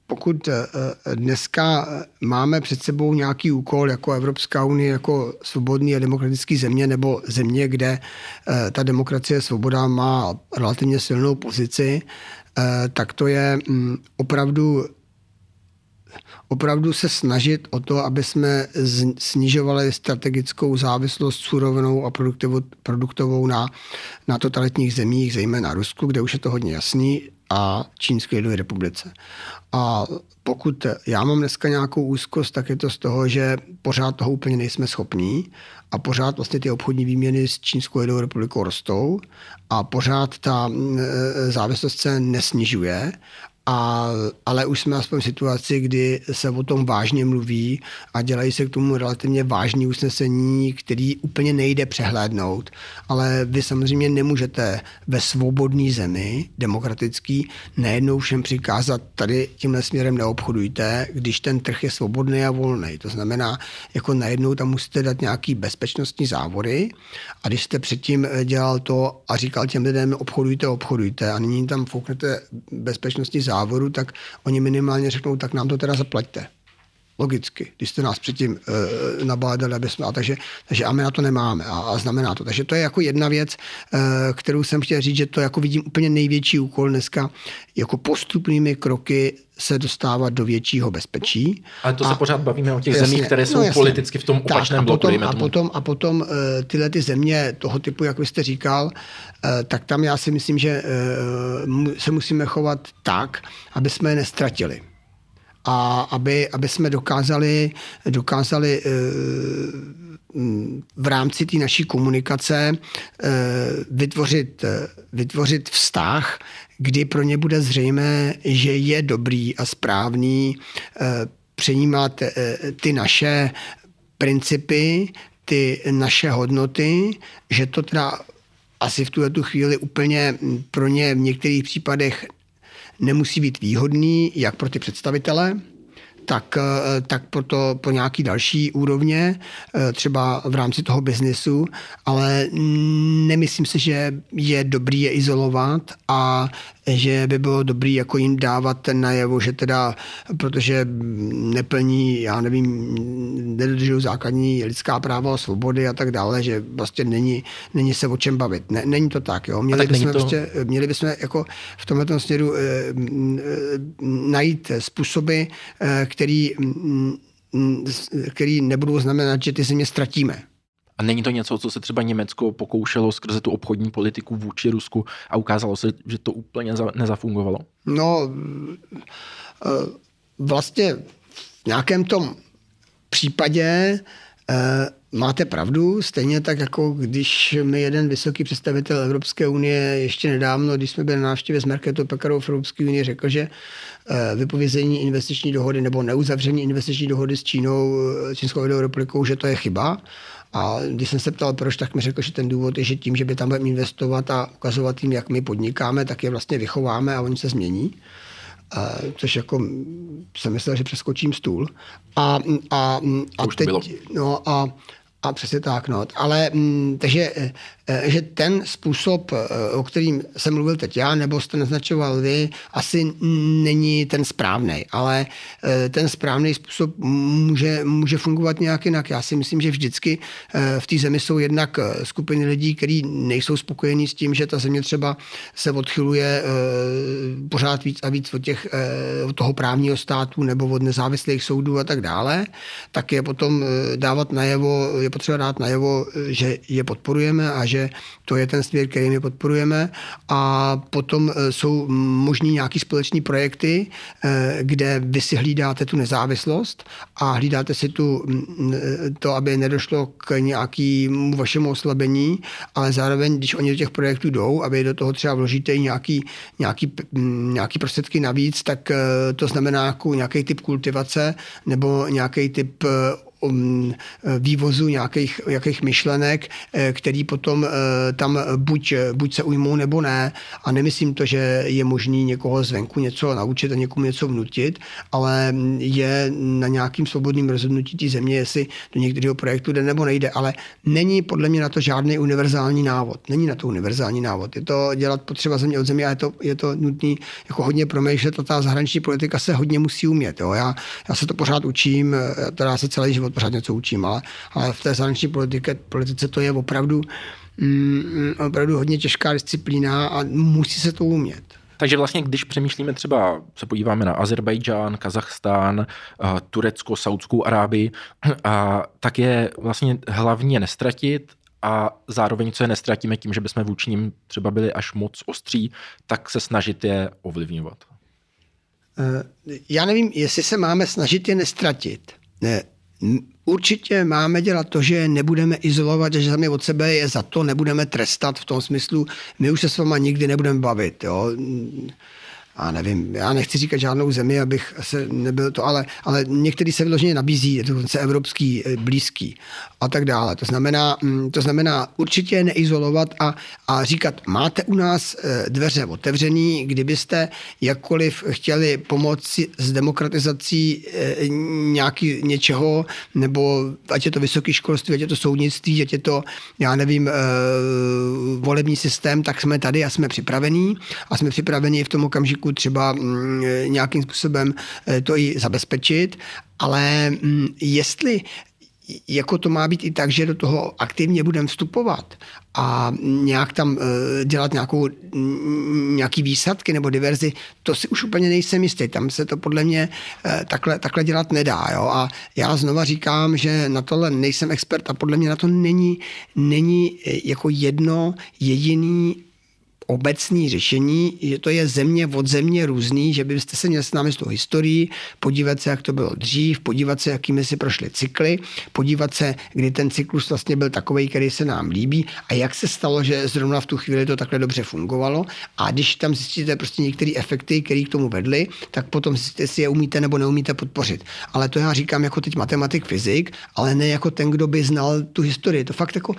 pokud eh, dneska máme před sebou nějaký úkol jako Evropská unie, jako svobodný a demokratický země, nebo země, kde ta demokracie svoboda má relativně silnou pozici, tak to je mm, opravdu opravdu se snažit o to, aby jsme snižovali strategickou závislost surovinou a produktovou, na, na totalitních zemích, zejména Rusku, kde už je to hodně jasný, a Čínské lidové republice. A pokud já mám dneska nějakou úzkost, tak je to z toho, že pořád toho úplně nejsme schopní a pořád vlastně ty obchodní výměny s Čínskou lidovou republikou rostou a pořád ta e, závislost se nesnižuje a, ale už jsme aspoň v situaci, kdy se o tom vážně mluví a dělají se k tomu relativně vážní usnesení, který úplně nejde přehlédnout. Ale vy samozřejmě nemůžete ve svobodné zemi, demokratický, nejednou všem přikázat, tady tímhle směrem neobchodujte, když ten trh je svobodný a volný. To znamená, jako najednou tam musíte dát nějaký bezpečnostní závory a když jste předtím dělal to a říkal těm lidem obchodujte, obchodujte a nyní tam fouknete bezpečnostní závory, závodu, tak oni minimálně řeknou, tak nám to teda zaplaťte. Logicky, když jste nás předtím e, nabádali, aby jsme, a takže, takže a my na to nemáme a, a znamená to. Takže to je jako jedna věc, e, kterou jsem chtěl říct, že to jako vidím úplně největší úkol dneska, jako postupnými kroky se dostávat do většího bezpečí. Ale to a, se pořád bavíme o těch jasně, zemích, které jsou no jasně. politicky v tom opačném tak, a potom, bloku. A potom, a potom uh, tyhle ty země toho typu, jak vy jste říkal, uh, tak tam já si myslím, že uh, se musíme chovat tak, aby jsme je nestratili a aby, aby jsme dokázali, dokázali eh, v rámci té naší komunikace eh, vytvořit, eh, vytvořit vztah, kdy pro ně bude zřejmé, že je dobrý a správný přijímat ty naše principy, ty naše hodnoty, že to teda asi v tuhle tu chvíli úplně pro ně v některých případech nemusí být výhodný jak pro ty představitele, tak, eh, tak pro, to, pro nějaký další úrovně, eh, třeba v rámci toho biznesu, ale nemyslím si, že je dobrý je izolovat a že by bylo dobrý jako jim dávat ten najevo, že teda, protože neplní, já nevím, nedodržují základní lidská práva a svobody a tak dále, že vlastně není, není se o čem bavit. Ne, není to tak, jo. Měli bychom, to... prostě, měli bychom jako v tomto směru e, e, najít způsoby, e, který, který nebudou znamenat, že ty země ztratíme. A není to něco, co se třeba Německo pokoušelo skrze tu obchodní politiku vůči Rusku a ukázalo se, že to úplně nezafungovalo? No, eh, vlastně v nějakém tom případě eh, máte pravdu, stejně tak jako když mi jeden vysoký představitel Evropské unie ještě nedávno, když jsme byli na návštěvě s Merketou Pekarou v Evropské unii, řekl, že eh, vypovězení investiční dohody nebo neuzavření investiční dohody s Čínou, Čínskou republikou, že to je chyba. A když jsem se ptal, proč, tak mi řekl, že ten důvod je, že tím, že by tam budeme investovat a ukazovat jim, jak my podnikáme, tak je vlastně vychováme a oni se změní. A, což jako jsem myslel, že přeskočím stůl. A, a, a teď, no a, a přesně tak, no. Ale, takže Eh, že ten způsob, eh, o kterým jsem mluvil teď já, nebo jste naznačoval vy, asi není ten správný, ale eh, ten správný způsob může, může fungovat nějak jinak. Já si myslím, že vždycky v té zemi jsou jednak skupiny lidí, kteří nejsou spokojení s tím, že ta země třeba se odchyluje pořád víc a víc od, těch, od toho právního státu nebo od nezávislých soudů a tak dále, tak je potom dávat najevo, je potřeba dát najevo, že je podporujeme a že že to je ten směr, který my podporujeme. A potom e, jsou možný nějaký společní projekty, e, kde vy si hlídáte tu nezávislost a hlídáte si tu, e, to, aby nedošlo k nějakému vašemu oslabení, ale zároveň, když oni do těch projektů jdou a vy do toho třeba vložíte nějaký, nějaký, nějaký prostředky navíc, tak to znamená nějaký typ kultivace nebo nějaký typ vývozu nějakých, nějakých myšlenek, eh, který potom eh, tam buď, buď se ujmou nebo ne. A nemyslím to, že je možný někoho zvenku něco naučit a někomu něco vnutit, ale je na nějakým svobodným rozhodnutí té země, jestli do některého projektu jde nebo nejde. Ale není podle mě na to žádný univerzální návod. Není na to univerzální návod. Je to dělat potřeba země od země a je to, je to nutné jako hodně promýšlet a ta zahraniční politika se hodně musí umět. Jo. Já, já se to pořád učím, teda se celý život pořád něco učím, ale, ale v té zahraniční politike, politice to je opravdu, mm, opravdu hodně těžká disciplína a musí se to umět. Takže vlastně, když přemýšlíme třeba, se podíváme na Azerbajdžán, Kazachstán, Turecko, Saudskou Arábii, tak je vlastně hlavně nestratit a zároveň, co je nestratíme tím, že bychom vůči ním třeba byli až moc ostří, tak se snažit je ovlivňovat. Eh, já nevím, jestli se máme snažit je nestratit. Ne, Určitě máme dělat to, že nebudeme izolovat, že sami od sebe je za to nebudeme trestat v tom smyslu, my už se s váma nikdy nebudeme bavit. Jo a nevím, já nechci říkat žádnou zemi, abych se nebyl to, ale, ale některý se vyloženě nabízí, je to dokonce evropský, eh, blízký a tak dále. To znamená, mm, to znamená určitě neizolovat a, a říkat, máte u nás eh, dveře otevřený, kdybyste jakkoliv chtěli pomoci s demokratizací eh, nějaký něčeho, nebo ať je to vysoké školství, ať je to soudnictví, ať je to, já nevím, volební systém, tak jsme tady a jsme připravení a jsme připraveni v tom okamžiku politiku třeba mm, nějakým způsobem eh, to i zabezpečit, ale mm, jestli jako to má být i tak, že do toho aktivně budeme vstupovat a nějak tam eh, dělat nějakou, mm, nějaký výsadky nebo diverzi, to si už úplně nejsem jistý. Tam se to podle mě eh, takhle, takhle dělat nedá. Jo? A já znova říkám, že na tohle nejsem expert a podle mě na to není, není jako jedno jediný obecný řešení, že to je země od země různý, že byste se měli s tou historií, podívat se, jak to bylo dřív, podívat se, jakými si prošly cykly, podívat se, kdy ten cyklus vlastně byl takový, který se nám líbí a jak se stalo, že zrovna v tu chvíli to takhle dobře fungovalo. A když tam zjistíte prostě některé efekty, které k tomu vedly, tak potom zjistíte, jestli je umíte nebo neumíte podpořit. Ale to já říkám jako teď matematik, fyzik, ale ne jako ten, kdo by znal tu historii. To fakt jako,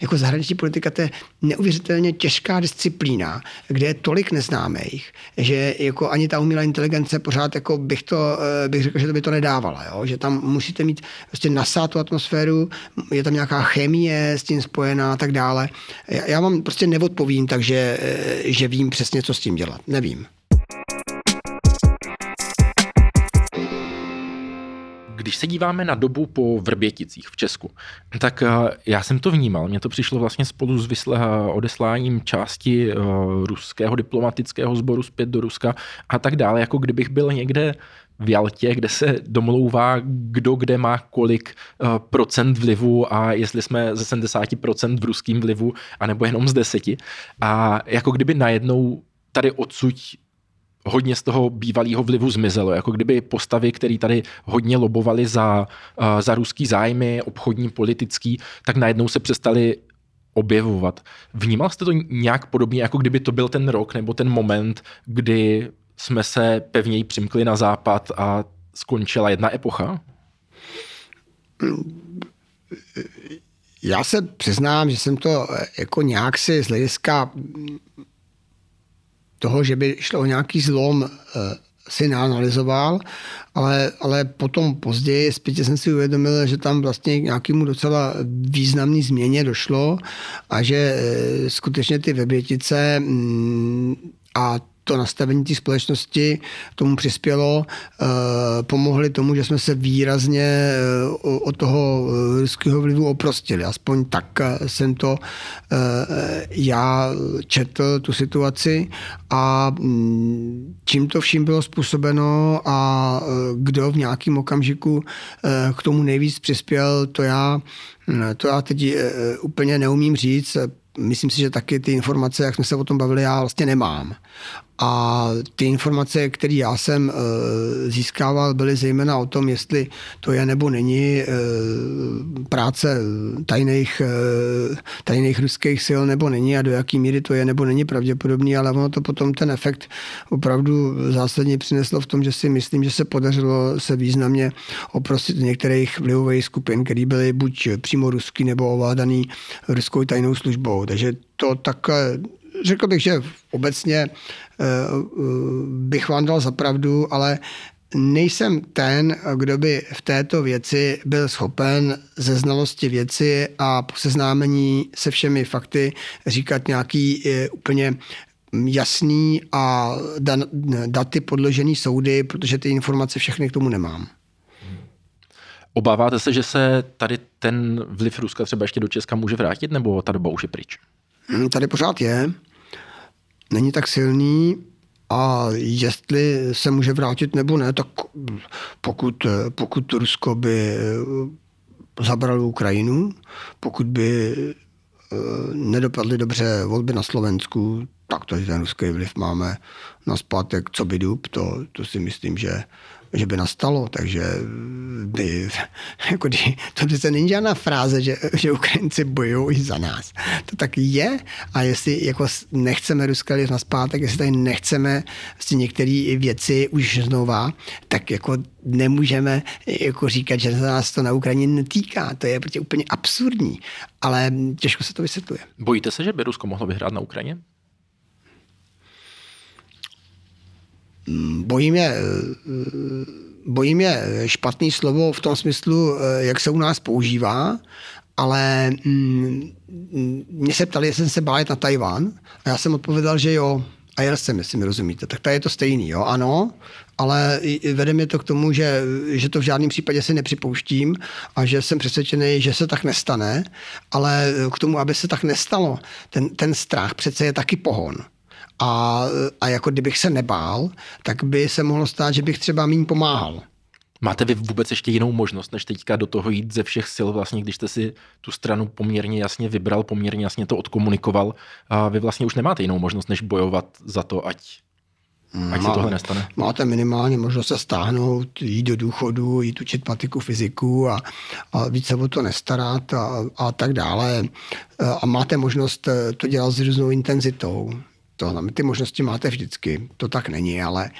jako zahraniční politika, to je neuvěřitelně těžká disciplína disciplína, kde je tolik neznámých, že jako ani ta umělá inteligence pořád jako bych to, eh, bych řekl, že to by to nedávala, jo? že tam musíte mít prostě nasát tu atmosféru, je tam nějaká chemie s tím spojená a tak dále. Já, já vám prostě neodpovím, takže eh, že vím přesně, co s tím dělat. Nevím. Když se díváme na dobu po Vrběticích v Česku, tak eh, já jsem to vnímal. Mně to přišlo vlastně spolu s vysle, odesláním části uh, ruského diplomatického sboru zpět do Ruska a tak dále, jako kdybych byl někde v Jaltě, kde se domlouvá, kdo kde má kolik uh, procent vlivu a jestli jsme ze 70% v ruským vlivu, anebo jenom z deseti. A jako kdyby najednou tady odsuť hodně z toho bývalého vlivu zmizelo. Jako kdyby postavy, které tady hodně lobovali za, uh, za ruský zájmy, obchodní, politický, tak najednou se přestali objevovat. Vnímal jste to nějak podobně, jako kdyby to byl ten rok nebo ten moment, kdy jsme se pevněji přimkli na západ a skončila jedna epocha? Já se přiznám, že jsem to jako nějak si z hlediska toho, že by šlo o nějaký zlom, eh, si neanalyzoval, ale, ale potom později zpětě jsem si uvědomil, že tam vlastně k nějakému docela významný změně došlo a že eh, skutečně ty webětice mm, a to nastavení té společnosti tomu přispělo, eh, pomohli tomu, že jsme se výrazně eh, od toho eh, ruského vlivu oprostili. Aspoň tak jsem to já četl tu situaci a mm, čím to vším bylo způsobeno a kdo v nějakém okamžiku k tomu nejvíc přispěl, to já, to já teď úplně neumím říct. Myslím si, že taky ty informace, jak jsme se o tom bavili, já vlastně nemám. A ty informace, které já jsem eh, získával, byly zejména o tom, jestli to je nebo není eh, práce tajných, eh, tajných ruských sil nebo není a do jaký míry to je nebo není pravděpodobný, ale ono to potom ten efekt opravdu zásadně přineslo v tom, že si myslím, že se podařilo se významně oprostit některých vlivových skupin, které byly buď přímo ruský nebo ovládaný ruskou tajnou službou. Takže to takhle řekl bych, že obecně eh, eh, bych vám dal za pravdu, ale nejsem ten, kdo by v této věci byl schopen ze znalosti věci a po seznámení se všemi fakty říkat nějaký eh, úplně jasný a daty podložený soudy, protože ty informace všechny k tomu nemám. Obáváte se, že se tady ten vliv Ruska třeba ještě do Česka může vrátit, nebo ta doba už je pryč? Hm, tady pořád je. Není tak silný a jestli se může vrátit nebo ne, tak pokud, pokud Rusko by eh, zabralo Ukrajinu, pokud by eh, nedopadly dobře volby na Slovensku, tak to ten ruský vliv máme na zpátek, co by dub, to, to si myslím, že že by nastalo, takže by, jako, to přece není žádná fráze, že, že Ukrajinci bojují za nás. To tak je a jestli jako nechceme Ruska na zpátek, jestli tady nechceme si některé věci už znova, tak jako nemůžeme jako říkat, že se nás to na Ukrajině netýká. To je prostě úplně absurdní, ale těžko se to vysvětluje. Bojíte se, že by Rusko mohlo vyhrát na Ukrajině? Bojím je, bojím je špatný slovo v tom smyslu, jak se u nás používá, ale mm, mě se ptali, jestli jsem se bál na Tajván a já jsem odpověděl, že jo, a jel jsem, jestli mi rozumíte. Tak tady je to stejný, jo, ano, ale vede mě to k tomu, že, že to v žádném případě si nepřipouštím a že jsem přesvědčený, že se tak nestane, ale k tomu, aby se tak nestalo, ten, ten strach přece je taky pohon. A, a jako kdybych se nebál, tak by se mohlo stát, že bych třeba méně pomáhal. Máte vy vůbec ještě jinou možnost, než teďka do toho jít ze všech sil, vlastně, když jste si tu stranu poměrně jasně vybral, poměrně jasně to odkomunikoval, a vy vlastně už nemáte jinou možnost, než bojovat za to, ať, ať se tohle nestane? Máte minimálně možnost se stáhnout, jít do důchodu, jít učit matiku, fyziku a, a víc se o to nestarat a, a tak dále. A máte možnost to dělat s různou intenzitou. To znamená, ty možnosti máte vždycky, to tak není, ale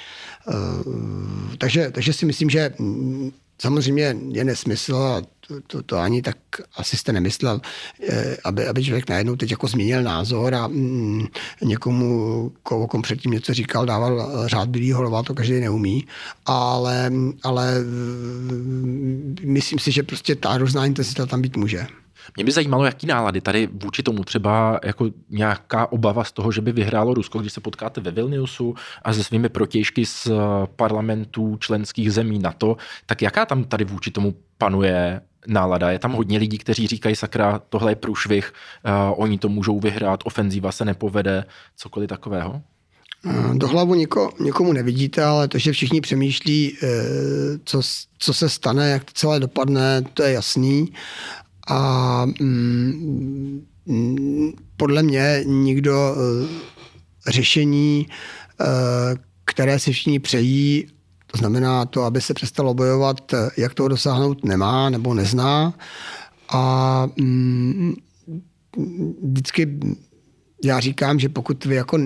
uh, takže, takže si myslím, že mm, samozřejmě je nesmysl a to, to, to ani tak asi jste nemyslel, eh, aby, aby člověk najednou teď jako změnil názor a mm, někomu, koho kom předtím něco říkal, dával řád bílý holova, to každý neumí, ale, ale mm, myslím si, že prostě ta různá intenzita tam být může. Mě by zajímalo, jaký nálady tady vůči tomu třeba jako nějaká obava z toho, že by vyhrálo Rusko, když se potkáte ve Vilniusu a se svými protěžky z parlamentů členských zemí NATO, tak jaká tam tady vůči tomu panuje nálada. Je tam hodně lidí, kteří říkají, sakra, tohle je průšvih, uh, oni to můžou vyhrát, ofenzíva se nepovede, cokoliv takového? Do hlavu niko, nikomu nevidíte, ale to, že všichni přemýšlí, eh, co, co se stane, jak to celé dopadne, to je jasný. A mm, podle mě nikdo uh, řešení, uh, které si všichni přejí, to znamená to, aby se přestalo bojovat, jak toho dosáhnout nemá nebo nezná. A mm, vždycky já říkám, že pokud vy jako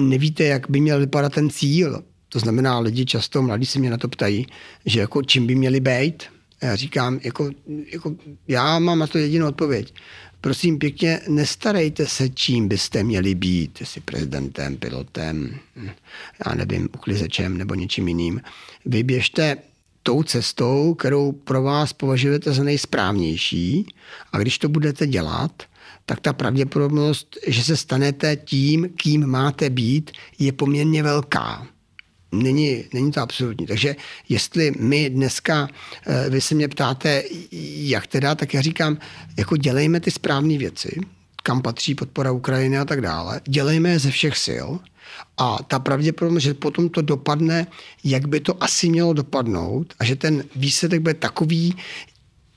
nevíte, jak by měl vypadat ten cíl, to znamená, lidi často, mladí se mě na to ptají, že jako čím by měli být, já říkám, jako, jako, já mám na to jedinou odpověď. Prosím pěkně, nestarejte se, čím byste měli být, jestli prezidentem, pilotem, já nevím, uklizečem nebo něčím jiným. Vyběžte tou cestou, kterou pro vás považujete za nejsprávnější a když to budete dělat, tak ta pravděpodobnost, že se stanete tím, kým máte být, je poměrně velká. Není, není to absolutní. Takže jestli my dneska, eh, vy se mě ptáte, jak teda, tak já říkám, jako dělejme ty správné věci, kam patří podpora Ukrajiny a tak dále. Dělejme je ze všech sil a ta pravděpodobnost, že potom to dopadne, jak by to asi mělo dopadnout a že ten výsledek bude takový,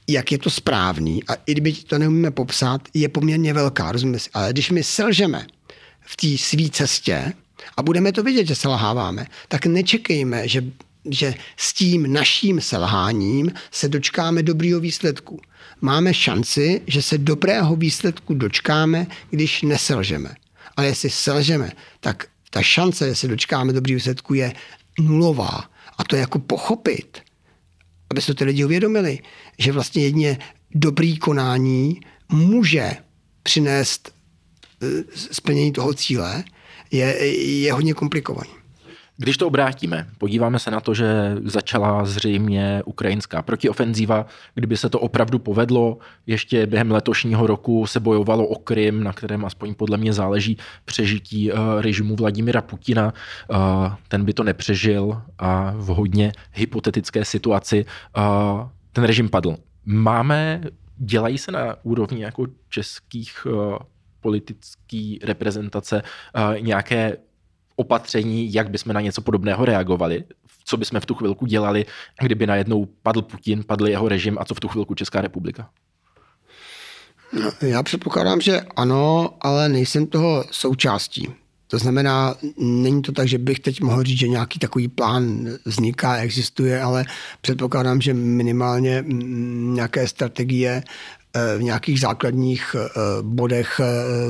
jak je to správný a i kdyby to neumíme popsat, je poměrně velká, rozumíme si. Ale když my selžeme v té své cestě, a budeme to vidět, že selháváme, tak nečekejme, že, že s tím naším selháním se dočkáme dobrýho výsledku. Máme šanci, že se dobrého výsledku dočkáme, když neselžeme. Ale jestli selžeme, tak ta šance, že se dočkáme dobrý výsledku, je nulová. A to je jako pochopit, aby se to ty lidi uvědomili, že vlastně jedině dobrý konání může přinést eh, splnění toho cíle, je, je hodně komplikovaný. Když to obrátíme, podíváme se na to, že začala zřejmě ukrajinská protiofenzíva. Kdyby se to opravdu povedlo, ještě během letošního roku se bojovalo o Krym, na kterém aspoň podle mě záleží přežití eh, režimu Vladimira Putina. Eh, ten by to nepřežil a v hodně hypotetické situaci eh, ten režim padl. Máme, dělají se na úrovni jako českých politické reprezentace nějaké opatření, jak bychom na něco podobného reagovali, co bychom v tu chvilku dělali, kdyby najednou padl Putin, padl jeho režim a co v tu chvilku Česká republika? No, já předpokládám, že ano, ale nejsem toho součástí. To znamená, není to tak, že bych teď mohl říct, že nějaký takový plán vzniká, existuje, ale předpokládám, že minimálně mm, nějaké strategie Eh, v nějakých základních eh, bodech eh,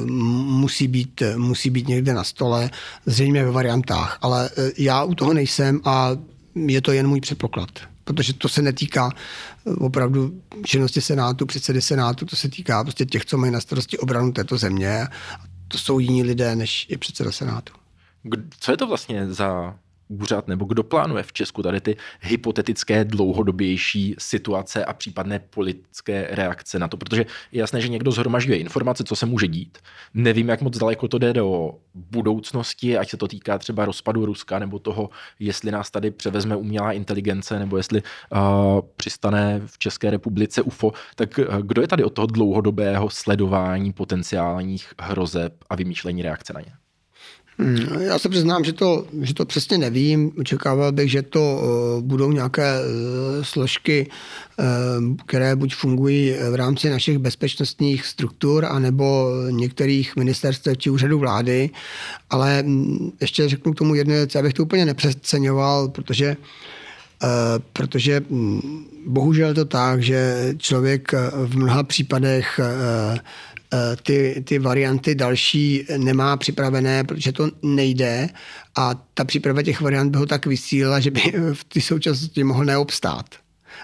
musí být, musí být někde na stole, zřejmě ve variantách. Ale já u toho nejsem a je to jen můj předpoklad protože to se netýká opravdu činnosti Senátu, předsedy Senátu, to se týká prostě těch, co mají na starosti obranu této země. To jsou jiní lidé, než je předseda Senátu. Co je to vlastně za úřad nebo kdo plánuje v Česku tady ty hypotetické dlouhodobější situace a případné politické reakce na to, protože je jasné, že někdo zhromažďuje informace, co se může dít. Nevím, jak moc daleko to jde do budoucnosti, ať se to týká třeba rozpadu Ruska nebo toho, jestli nás tady převezme umělá inteligence nebo jestli uh, přistane v České republice UFO, tak uh, kdo je tady od toho dlouhodobého sledování potenciálních hrozeb a vymýšlení reakce na ně? Hmm, já se přiznám, že to, že to přesně nevím. Očekával bych, že to uh, budou nějaké uh, složky, uh, které buď fungují v rámci našich bezpečnostních struktur, anebo některých ministerstv či úřadů vlády. Ale um, ještě řeknu k tomu jednu věc, abych to úplně nepřeceňoval, protože protože um, bohužel to tak, že člověk v mnoha případech Eh, ty, ty varianty další nemá připravené, protože to nejde a ta příprava těch variant by ho tak vysílila, že by v té současnosti mohl neobstát.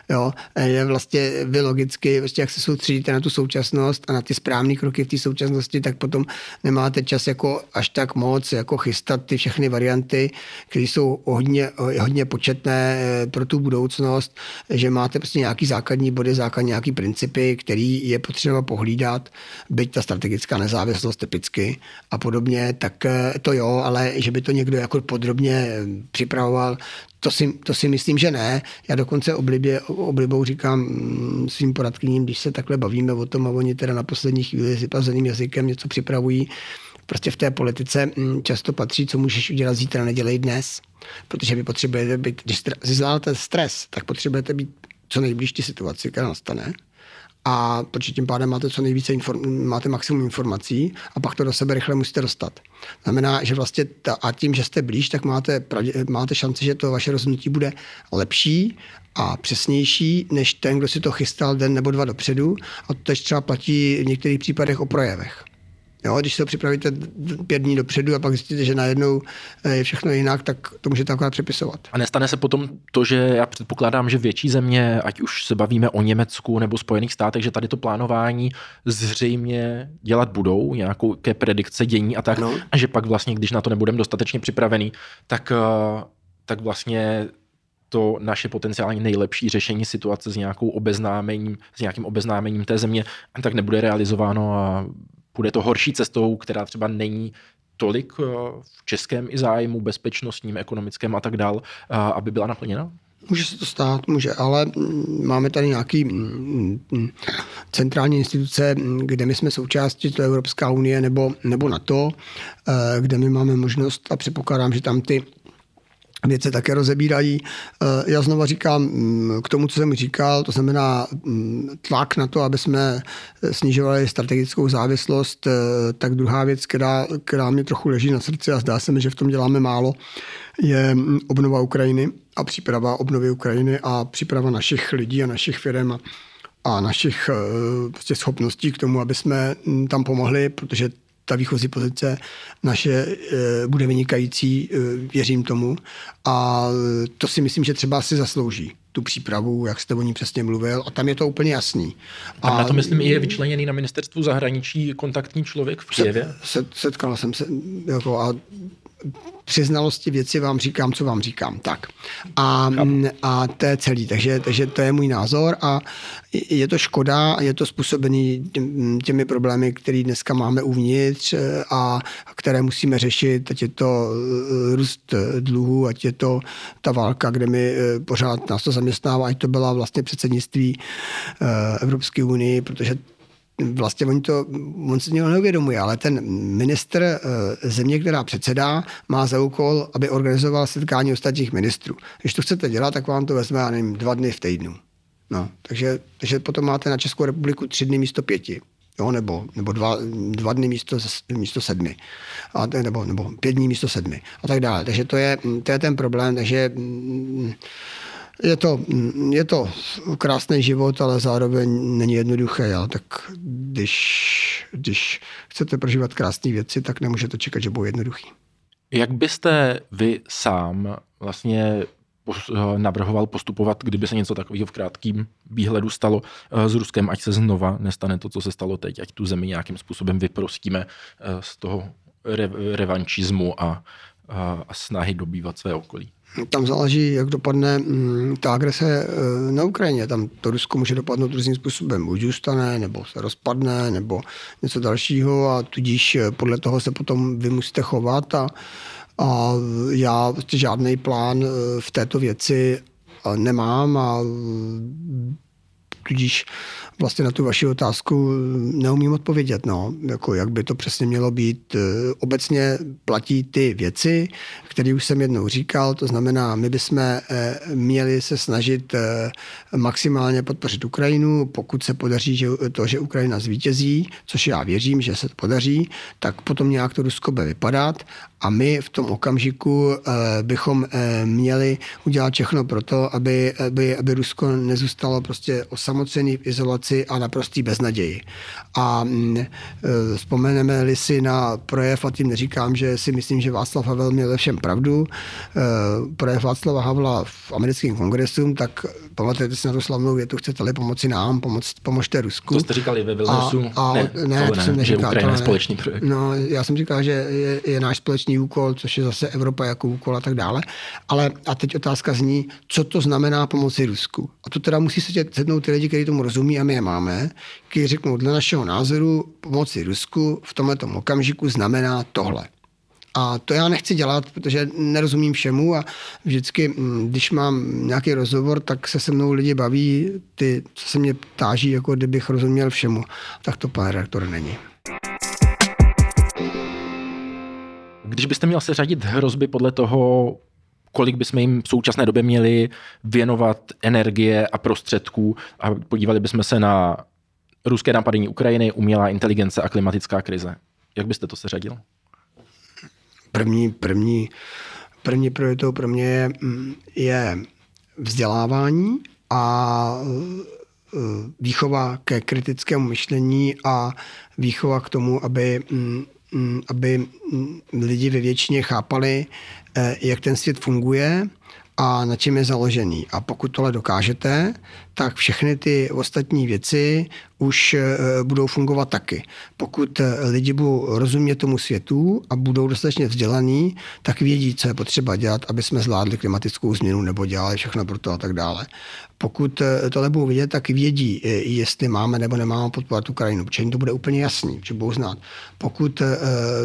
Jo, je vlastně vy logicky, vlastně jak se soustředíte na tu současnost a na ty správné kroky v té současnosti, tak potom nemáte čas jako až tak moc jako chystat ty všechny varianty, které jsou hodně, hodně početné eh, pro tu budoucnost, že máte prostě nějaký základní body, základní nějaký principy, který je potřeba pohlídat, byť ta strategická nezávislost typicky a podobně, tak eh, to jo, ale že by to někdo jako podrobně eh, připravoval, to si, to si myslím, že ne. Já dokonce oblibě, oblibou říkám mm, svým poradkyním, když se takhle bavíme o tom a oni teda na poslední chvíli s vyplazeným jazykem něco připravují, prostě v té politice mm, často patří, co můžeš udělat zítra, nedělej dnes. Protože vy potřebujete být, když zvládáte stres, tak potřebujete být co nejblíž situaci, která nastane a protože tím pádem máte co nejvíce inform, máte maximum informací a pak to do sebe rychle musíte dostat. Znamená, že vlastně ta, a tím, že jste blíž, tak máte, pravdě, máte šanci, že to vaše rozhodnutí bude lepší a přesnější, než ten, kdo si to chystal den nebo dva dopředu. A to tež třeba platí v některých případech o projevech. Jo, když se to připravíte pět dní dopředu a pak zjistíte, že najednou eh, je všechno jinak, tak to můžete akorát přepisovat. A nestane se potom to, že já předpokládám, že větší země, ať už se bavíme o Německu nebo Spojených státech, že tady to plánování zřejmě dělat budou, nějakou ke predikce dění a tak, no. a že pak vlastně, když na to nebudeme dostatečně připravený, tak, eh, tak vlastně to naše potenciálně nejlepší řešení situace s nějakou obeznámením, s nějakým obeznámením té země, tak nebude realizováno a půjde to horší cestou, která třeba není tolik eh, v českém i zájmu, bezpečnostním, ekonomickém a tak dál, aby byla naplněna? Může se to stát, může, ale mm, máme tady nějaký mm, mm, centrální instituce, kde my jsme součástí, to je Evropská unie nebo, nebo NATO, eh, kde my máme možnost a předpokládám, že tam ty věci také rozebírají. Eh, Já znova říkám mm, k tomu, co jsem říkal, to znamená mm, tlak na to, aby jsme snižovali strategickou závislost, eh, tak druhá věc, která, která mě trochu leží na srdci a zdá se mi, že v tom děláme málo, je mm, obnova Ukrajiny a příprava obnovy Ukrajiny a příprava našich lidí a našich firm a, našich eh, prostě schopností k tomu, aby jsme tam pomohli, protože ta výchozí pozice naše e, bude vynikající, e, věřím tomu. A to si myslím, že třeba si zaslouží tu přípravu, jak jste o ní přesně mluvil, a tam je to úplně jasný. A na to, myslím, je vyčleněný na ministerstvu zahraničí kontaktní člověk v Kijevě? Se, setkal jsem se, jako, a při znalosti věci vám říkám, co vám říkám. Tak. A, a to je celý. Takže, takže to je můj názor a je to škoda, je to způsobený těmi problémy, které dneska máme uvnitř a které musíme řešit, ať je to eh, růst dluhu, ať je to ta válka, kde mi eh, pořád nás to zaměstnává, ať to byla vlastně předsednictví eh, Evropské unii, protože vlastně oni to, on se něho neuvědomuje, ale ten ministr eh, země, která předsedá, má za úkol, aby organizoval setkání ostatních ministrů. Když to chcete dělat, tak vám to vezme, já nevím, dva dny v týdnu. No, takže, takže potom máte na Českou republiku tři dny místo pěti. Jo, nebo, nebo dva, dva dny místo, místo sedmi. A, nebo, nebo pět dní místo sedmi. A tak dále. Takže to je, to je ten problém. Takže mm, je to, je to krásný život, ale zároveň není jednoduché. Ja? Tak když, když chcete prožívat krásné věci, tak nemůžete čekat, že budou jednoduchý. Jak byste vy sám vlastně navrhoval postupovat, kdyby se něco takového v krátkém výhledu stalo eh, s Ruskem, ať se znova nestane to, co se stalo teď, ať tu zemi nějakým způsobem vyprostíme eh, z toho re- revančismu a, a, a snahy dobývat své okolí. Tam záleží, jak dopadne mm, ta agrese eh, na Ukrajině. Tam to Rusko může dopadnout různým způsobem. Buď zůstane, nebo se rozpadne, nebo něco dalšího a tudíž eh, podle toho se potom vy musíte chovat a, a já prostě žádný plán eh, v této věci nemám a tudíž vlastně na tu vaši otázku neumím odpovědět, no, jako jak by to přesně mělo být. Obecně platí ty věci, které už jsem jednou říkal, to znamená, my bychom eh, měli se snažit eh, maximálně podpořit Ukrajinu, pokud se podaří že to, že Ukrajina zvítězí, což já věřím, že se to podaří, tak potom nějak to Rusko bude vypadat. A my v tom okamžiku bychom měli udělat všechno pro to, aby, aby, aby Rusko nezůstalo prostě osamocený v izolaci a naprostý beznaději. A mm, vzpomeneme-li si na projev, a tím neříkám, že si myslím, že Václav Havel měl ve všem pravdu, eh, projev Václava Havla v americkém kongresu, tak pamatujete si na tu slavnou větu, chcete-li pomoci nám, pomoc, pomožte Rusku. To jste říkali ve Vilniusu? A, a, ne, ne, to, ne, jsem neříkal, že Ukrajina je společný projekt. No, já jsem říkal, že je, je náš společný úkol, což je zase Evropa jako úkol a tak dále. Ale a teď otázka zní, co to znamená pomoci Rusku. A to teda musí se sednout ty lidi, kteří tomu rozumí a my je máme, kteří řeknou, dle našeho názoru pomoci Rusku v tomto okamžiku znamená tohle. A to já nechci dělat, protože nerozumím všemu a vždycky, mm, když mám nějaký rozhovor, tak se se mnou lidi baví, ty, co se mě ptáží, jako kdybych rozuměl všemu. Tak to, pane redaktor, není. Když byste měl seřadit hrozby podle toho, kolik bychom jim v současné době měli věnovat energie a prostředků a podívali bychom se na ruské napadení Ukrajiny, umělá inteligence a klimatická krize. Jak byste to seřadil? První, první, první prioritou pro mě je, mm, je vzdělávání a e, výchova ke kritickému myšlení a výchova k tomu, aby, mm, aby lidi ve většině chápali, e, jak ten svět funguje a na čem je založený. A pokud tohle dokážete, tak všechny ty ostatní věci už eh, budou fungovat taky. Pokud eh, lidi budou rozumět tomu světu a budou dostatečně vzdělaní, tak vědí, co je potřeba dělat, aby jsme zvládli klimatickou změnu nebo dělali všechno pro to a tak dále. Pokud eh, tohle budou vidět, tak vědí, jestli máme nebo nemáme podporovat Ukrajinu, protože jim to bude úplně jasný, že budou znát. Pokud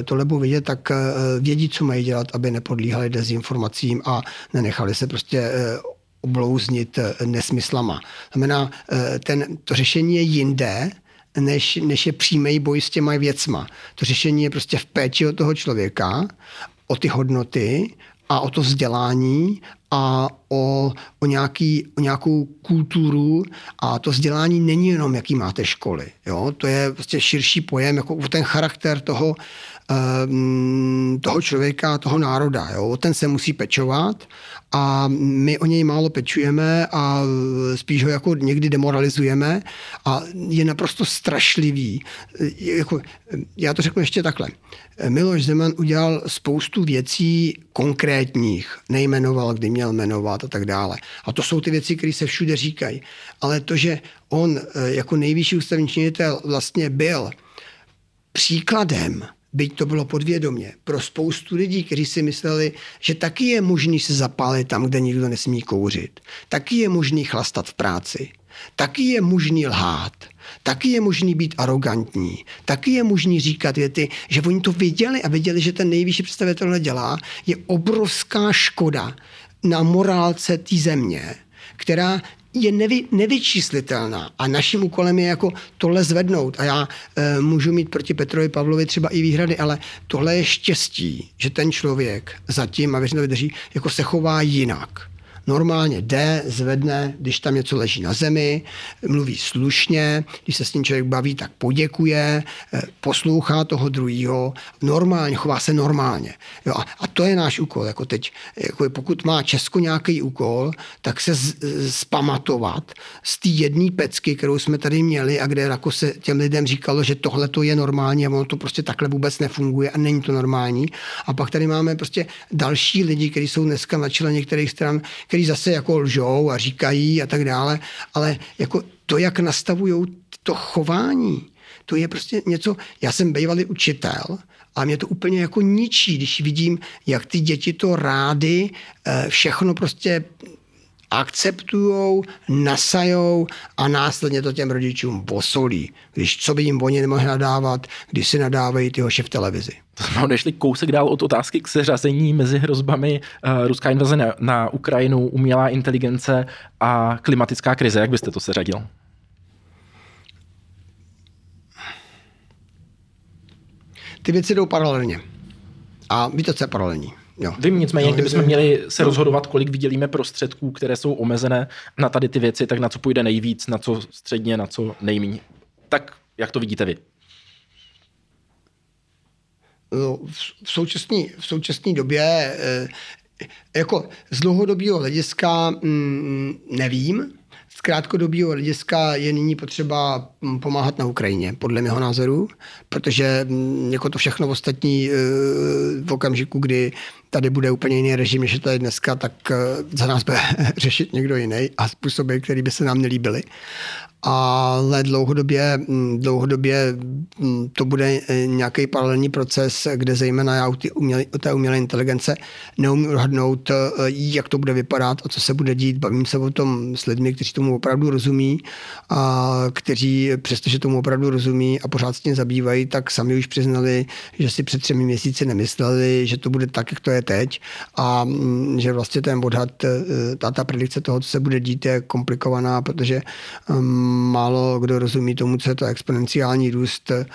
tohle budou vidět, tak vědí, co mají dělat, aby nepodlíhali dezinformacím a nenechali se prostě oblouznit eh, nesmyslama. Znamená, eh, ten, to řešení je jinde, než, než je přímý boj s těma věcma. To řešení je prostě v péči o toho člověka, o ty hodnoty a o to vzdělání a o, o, nějaký, o nějakou kulturu a to vzdělání není jenom, jaký máte školy. Jo? To je prostě širší pojem, jako ten charakter toho, toho člověka, toho národa. Jo? Ten se musí pečovat a my o něj málo pečujeme a spíš ho jako někdy demoralizujeme a je naprosto strašlivý. Jako, já to řeknu ještě takhle. Miloš Zeman udělal spoustu věcí konkrétních, nejmenoval, kdy měl jmenovat a tak dále. A to jsou ty věci, které se všude říkají. Ale to, že on jako nejvyšší ústavní činitel vlastně byl příkladem byť to bylo podvědomě, pro spoustu lidí, kteří si mysleli, že taky je možný se zapálit tam, kde nikdo nesmí kouřit. Taky je možný chlastat v práci. Taky je možný lhát. Taky je možný být arrogantní. Taky je možný říkat věty, že oni to viděli a viděli, že ten nejvyšší představitel dělá, je obrovská škoda na morálce té země, která je nevy, nevyčíslitelná. A naším úkolem je jako tohle zvednout. A já e, můžu mít proti Petrovi Pavlovi třeba i výhrady, ale tohle je štěstí, že ten člověk zatím, a věřím, to vydrží, jako se chová jinak normálně jde, zvedne, když tam něco leží na zemi, mluví slušně, když se s tím člověk baví, tak poděkuje, eh, poslouchá toho druhého, normálně, chová se normálně. Jo, a, a to je náš úkol. Jako teď, jako pokud má Česko nějaký úkol, tak se z, spamatovat z té jedné pecky, kterou jsme tady měli a kde jako se těm lidem říkalo, že tohle to je normální a ono to prostě takhle vůbec nefunguje a není to normální. A pak tady máme prostě další lidi, kteří jsou dneska na čele některých stran, který zase jako lžou a říkají a tak dále, ale jako to, jak nastavují to chování, to je prostě něco, já jsem bývalý učitel a mě to úplně jako ničí, když vidím, jak ty děti to rády eh, všechno prostě akceptujou, nasajou a následně to těm rodičům posolí. Když co by jim oni nemohli nadávat, když si nadávají ty hoši v televizi. To jsme odešli kousek dál od otázky k seřazení mezi hrozbami uh, ruská invaze na, na Ukrajinu, umělá inteligence a klimatická krize. Jak byste to seřadil? Ty věci jdou paralelně. A ví to, co je paralelní. Jo. Vím, nicméně, no, kdybychom měli se rozhodovat, kolik vydělíme prostředků, které jsou omezené na tady ty věci, tak na co půjde nejvíc, na co středně, na co nejméně. Tak jak to vidíte vy? No, v současné v současné době eh, jako z dlouhodobého hlediska mm, nevím, z krátkodobého hlediska je nyní potřeba mm, pomáhat na Ukrajině, podle mého názoru, protože mm, jako to všechno ostatní eh, v okamžiku, kdy tady bude úplně jiný režim, než je tady dneska, tak eh, za nás bude řešit někdo jiný a způsoby, které by se nám nelíbily ale dlouhodobě, mm, dlouhodobě mm, to bude eh, nějaký paralelní proces, kde zejména já u, té umělé, umělé inteligence neumím odhadnout, eh, jak to bude vypadat a co se bude dít. Bavím se o tom s lidmi, kteří tomu opravdu rozumí a kteří přestože tomu opravdu rozumí a pořád s tím zabývají, tak sami už přiznali, že si před třemi měsíci nemysleli, že to bude tak, jak to je teď a mm, že vlastně ten odhad, eh, ta, ta predikce toho, co se bude dít, je komplikovaná, protože málo kdo rozumí tomu, co je to exponenciální růst, eh,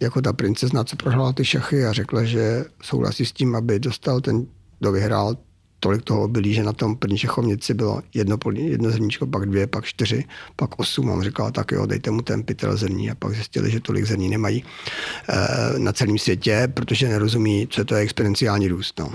jako ta princezna, co prohrála ty šachy a řekla, že souhlasí s tím, aby dostal ten, kdo vyhrál tolik toho obilí, že na tom první šachovnici bylo jedno, jedno zrníčko, pak dvě, pak čtyři, pak osm. A on říkal, tak jo, dejte mu ten pytel zrní. A pak zjistili, že tolik zrní nemají e, na celém světě, protože nerozumí, co to je exponenciální růst. No.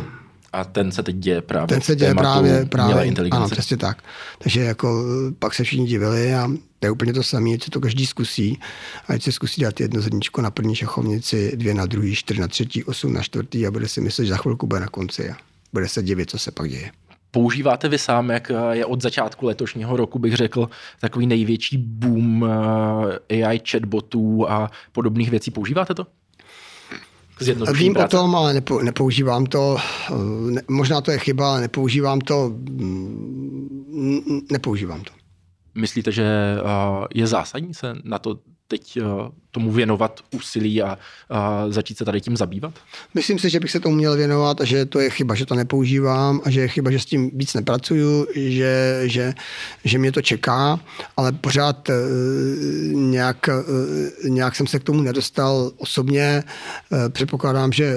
A ten se teď děje právě Ten se děje právě, právě ano, přesně tak. Takže jako pak se všichni divili a to je úplně to samé, co to každý zkusí. A ať se zkusí dát jedno zrničko na první šachovnici, dvě na druhý, čtyři na třetí, osm na čtvrtý a bude si myslet, že za chvilku bude na konci bude se divit, co se pak děje. Používáte vy sám, jak je od začátku letošního roku, bych řekl, takový největší boom eh, AI chatbotů a podobných věcí. Používáte to? Vím práce. o tom, ale nepo, nepoužívám to. Ne, možná to je chyba, ale nepoužívám to. Mm, nepoužívám to. Myslíte, že je zásadní se na to teď uh, tomu věnovat úsilí a, a začít se tady tím zabývat? Myslím si, že bych se tomu měl věnovat a že to je chyba, že to nepoužívám a že je chyba, že s tím víc nepracuju, že, že, že mě to čeká, ale pořád uh, nějak, uh, nějak jsem se k tomu nedostal osobně. Předpokládám, že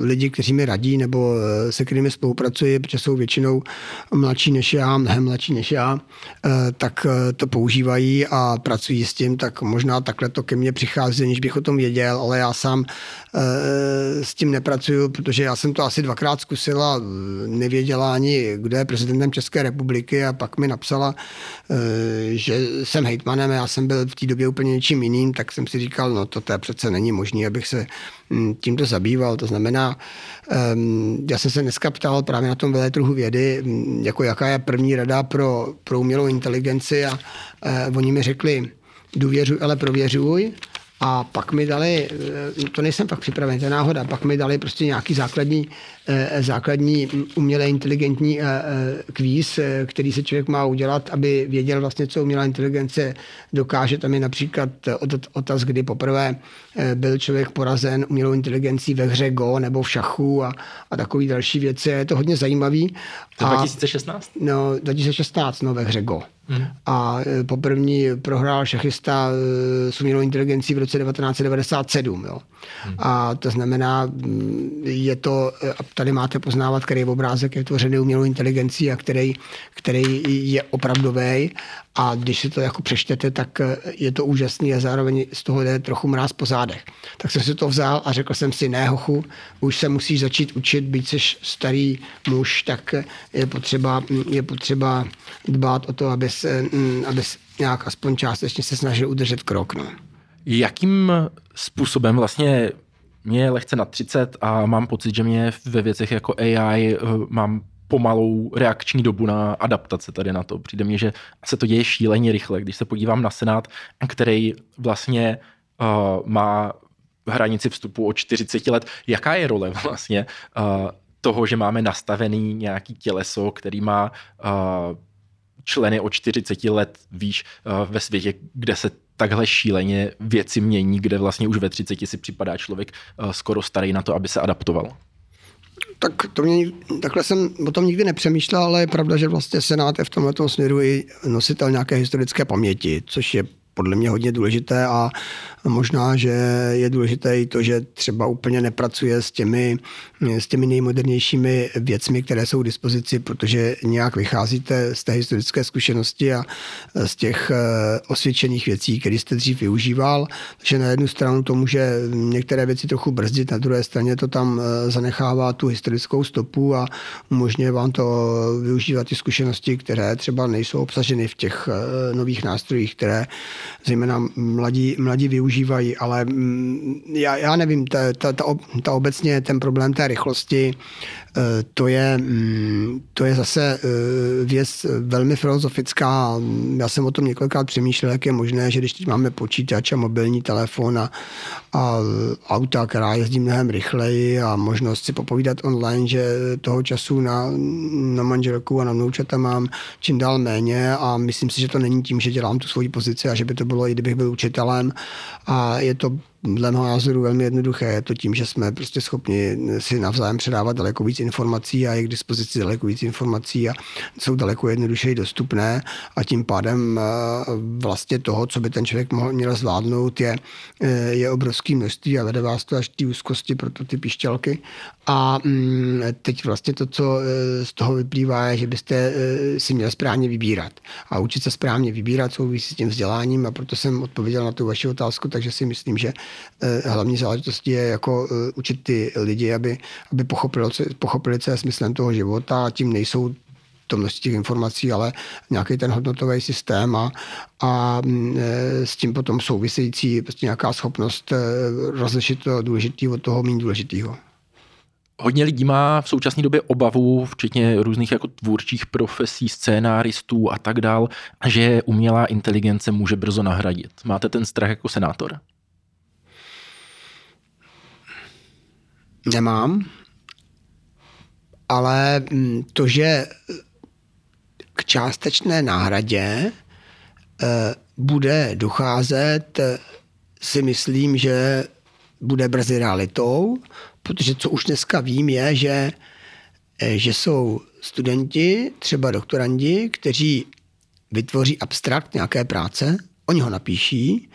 lidi, kteří mi radí nebo se kterými spolupracuji, protože jsou většinou mladší než já, mnohem mladší než já, tak to používají a pracují s tím, tak možná takhle to ke mně přichází, aniž bych o tom věděl, ale já sám e, s tím nepracuju, protože já jsem to asi dvakrát zkusila, nevěděla ani, kdo je prezidentem České republiky a pak mi napsala, e, že jsem hejtmanem, já jsem byl v té době úplně něčím jiným, tak jsem si říkal, no to, to přece není možné, abych se hm, tímto zabýval. To znamená, um, já jsem se dneska ptal právě na tom veletruhu vědy, hm, jako jaká je první rada pro, pro umělou inteligenci a uh, oni mi řekli, důvěřuj, ale prověřuj. A pak mi dali, eh, to nejsem fakt připraven, to je náhoda, pak mi dali prostě nějaký základní, základní umělé inteligentní eh, kvíz, který se člověk má udělat, aby věděl vlastně, co umělá inteligence dokáže. Tam je například otaz, kdy poprvé byl člověk porazen umělou inteligencí ve hře Go nebo v šachu a, a takové další věci. Je to hodně zajímavý. To 2016? No, 2016, no ve hře Go. Hmm. A poprvní prohrál šachista s umělou inteligencí v roce 1997. Jo. Hmm. A to znamená, mm, je to, tady máte poznávat, který obrázek je tvořený umělou inteligencí a který, který je opravdový. A když si to jako přečtete, tak je to úžasný a zároveň z toho jde trochu mráz po zádech. Tak jsem si to vzal a řekl jsem si, ne hochu, už se musíš začít učit, být jsi starý muž, tak je potřeba, je potřeba dbát o to, aby se, mm, aby nějak aspoň částečně se snažil udržet krok. No. Jakým způsobem vlastně mě je lehce na 30 a mám pocit, že mě ve věcech jako AI eh, mám pomalou reakční dobu na adaptace tady na to. Přijde mně, že se to děje šíleně rychle. Když se podívám na Senát, který vlastně uh, má hranici vstupu od 40 let, jaká je role vlastně uh, toho, že máme nastavený nějaký těleso, který má uh, členy o 40 let výš uh, ve světě, kde se takhle šíleně věci mění, kde vlastně už ve 30 si připadá člověk uh, skoro starý na to, aby se adaptoval. Tak to mě, takhle jsem o tom nikdy nepřemýšlel, ale je pravda, že vlastně Senát je v tomhle směru i nositel nějaké historické paměti, což je podle mě hodně důležité a možná, že je důležité i to, že třeba úplně nepracuje s těmi, s těmi nejmodernějšími věcmi, které jsou k dispozici, protože nějak vycházíte z té historické zkušenosti a z těch eh, osvědčených věcí, které jste dřív využíval. Takže na jednu stranu to může některé věci trochu brzdit, na druhé straně to tam eh, zanechává tu historickou stopu a umožňuje vám to využívat ty zkušenosti, které třeba nejsou obsaženy v těch eh, nových nástrojích, které zejména mladí, mladí využívají, ale mm, já, já nevím, ta, ta, ta, ta obecně ten problém té rychlosti, to je, mm, to je zase eh, věc velmi filozofická. Já jsem o tom několikrát přemýšlel, jak je možné, že když teď máme počítač a mobilní telefon a, a auta, která jezdí mnohem rychleji a možnost si popovídat online, že toho času na, na manželku a na vnoučata mám čím dál méně a myslím si, že to není tím, že dělám tu svoji pozici a že by to bylo, i kdybych byl učitelem. A je to dle mého názoru velmi jednoduché. Je to tím, že jsme prostě schopni si navzájem předávat daleko víc informací a je k dispozici daleko víc informací a jsou daleko jednodušeji dostupné a tím pádem eh, vlastně toho, co by ten člověk mohl, měl zvládnout, je, eh, je obrovský množství a vede vás to až ty úzkosti pro ty pišťalky. A mm, teď vlastně to, co eh, z toho vyplývá, je, že byste si měl správně vybírat. A učit se správně vybírat souvisí s tím vzděláním a proto jsem odpověděl na tu vaši otázku, takže si myslím, že hlavní záležitostí je jako eh, učit ty lidi, aby, aby pochopili, pochopili, co je smyslem toho života a tím nejsou to množství těch informací, ale nějaký ten hodnotový systém a, a mm, eh, s tím potom související prostě nějaká schopnost rozlišit to důležitý od toho méně důležitého. Hodně lidí má v současné době obavu, včetně různých jako tvůrčích profesí, scénáristů a tak dál, že umělá inteligence může brzo nahradit. Máte ten strach jako senátor? Nemám, ale mm, to, že k částečné náhradě eh, bude docházet, si myslím, že bude brzy realitou, protože co už dneska vím je, že, že jsou studenti, třeba doktorandi, kteří vytvoří abstrakt nějaké práce, oni ho napíší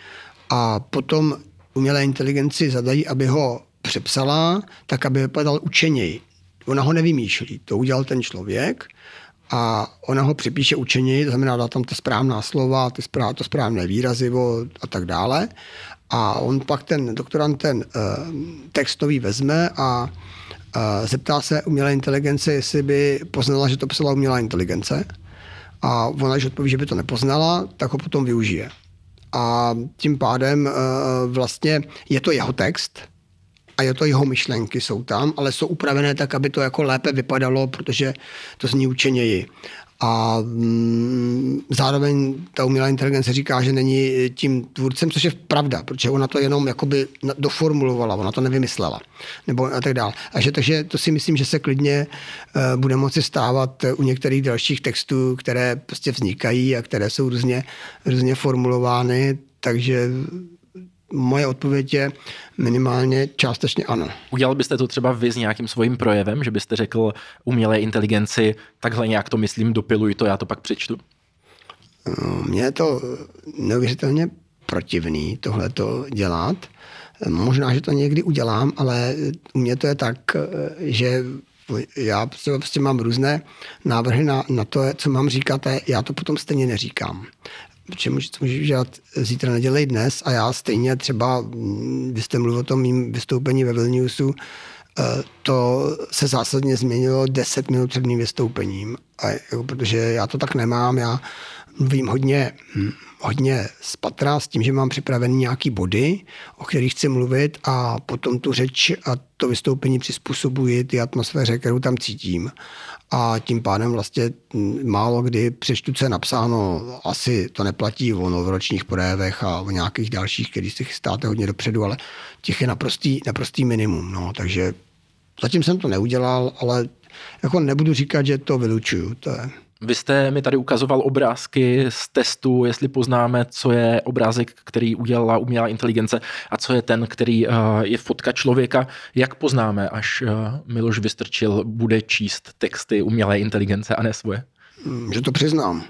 a potom umělé inteligenci zadají, aby ho přepsala, tak aby vypadal učeněji. Ona ho nevymýšlí, to udělal ten člověk a ona ho připíše učeněji, znamená dá tam ta správná slova, ty správ, to správné výrazivo a tak dále. A on pak ten doktorant ten uh, textový vezme a uh, zeptá se umělé inteligence, jestli by poznala, že to psala umělá inteligence. A ona, když odpoví, že by to nepoznala, tak ho potom využije. A tím pádem uh, vlastně je to jeho text, a je to jeho myšlenky, jsou tam, ale jsou upravené tak, aby to jako lépe vypadalo, protože to zní učeněji. A mm, zároveň ta umělá inteligence říká, že není tím tvůrcem, což je pravda, protože ona to jenom jakoby doformulovala, ona to nevymyslela. Nebo a tak dále. A že, takže to si myslím, že se klidně uh, bude moci stávat u některých dalších textů, které prostě vznikají a které jsou různě, různě formulovány, takže moje odpověď je minimálně částečně ano. Udělal byste to třeba vy s nějakým svým projevem, že byste řekl umělé inteligenci, takhle nějak to myslím, dopiluj to, já to pak přečtu? Mně je to neuvěřitelně protivný tohle to dělat. Možná, že to někdy udělám, ale u mě to je tak, že já prostě, prostě mám různé návrhy na, na to, co mám říkat a já to potom stejně neříkám protože můžeš, dělat zítra, nedělej dnes a já stejně třeba, mm, vy jste mluvil o tom mým vystoupení ve Vilniusu, eh, to se zásadně změnilo 10 minut před mým vystoupením, a, jako, protože já to tak nemám, já mluvím hodně, hm, hodně spatra s tím, že mám připravený nějaký body, o kterých chci mluvit a potom tu řeč a to vystoupení přizpůsobuji ty atmosféře, kterou tam cítím a tím pádem vlastně málo kdy přečtu, co je napsáno, asi to neplatí o novoročních projevech a o nějakých dalších, který si chystáte hodně dopředu, ale těch je naprostý, naprostý minimum. No, takže zatím jsem to neudělal, ale jako nebudu říkat, že to vylučuju. To je, vy jste mi tady ukazoval obrázky z testu, jestli poznáme, co je obrázek, který udělala umělá inteligence a co je ten, který uh, je fotka člověka. Jak poznáme, až uh, Miloš Vystrčil bude číst texty umělé inteligence a ne svoje? Hmm, že to přiznám.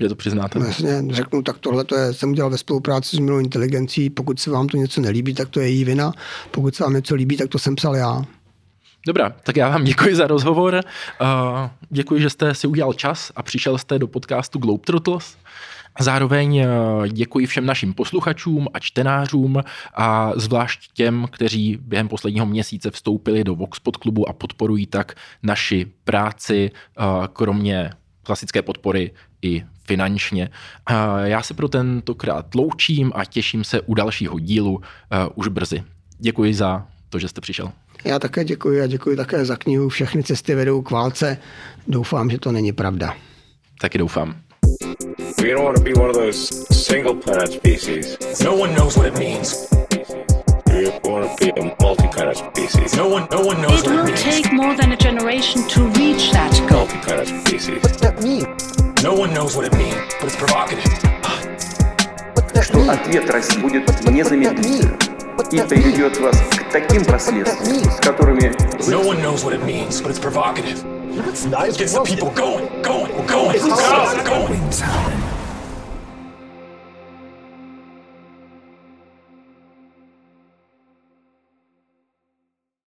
Že to přiznáte? No, jasně, řeknu, tak tohle to je, jsem udělal ve spolupráci s umělou inteligencí. Pokud se vám to něco nelíbí, tak to je její vina. Pokud se vám něco líbí, tak to jsem psal já. Dobrá, tak já vám děkuji za rozhovor. Uh, děkuji, že jste si udělal čas a přišel jste do podcastu Globetrotters. Zároveň děkuji všem našim posluchačům a čtenářům a zvlášť těm, kteří během posledního měsíce vstoupili do Voxpod klubu a podporují tak naši práci, kromě klasické podpory i finančně. Já se pro tentokrát loučím a těším se u dalšího dílu už brzy. Děkuji za to, že jste přišel. Já také děkuji a děkuji také za knihu Všechny cesty vedou k válce. Doufám, že to není pravda. Taky doufám. We don't want to be one of those single planet species. No one knows what it means. We want to be a multi-planet species. No one, no one knows It what it will means. take more than a generation to reach that goal. Multi-planet species. What's that mean? No one knows what it means, but it's provocative. What's that Что mean? ответ России будет What's И mean? приведет вас к таким последствиям, с которыми No one knows what it means, but it's provocative. Nice. Gets the people going, going, going, going, going.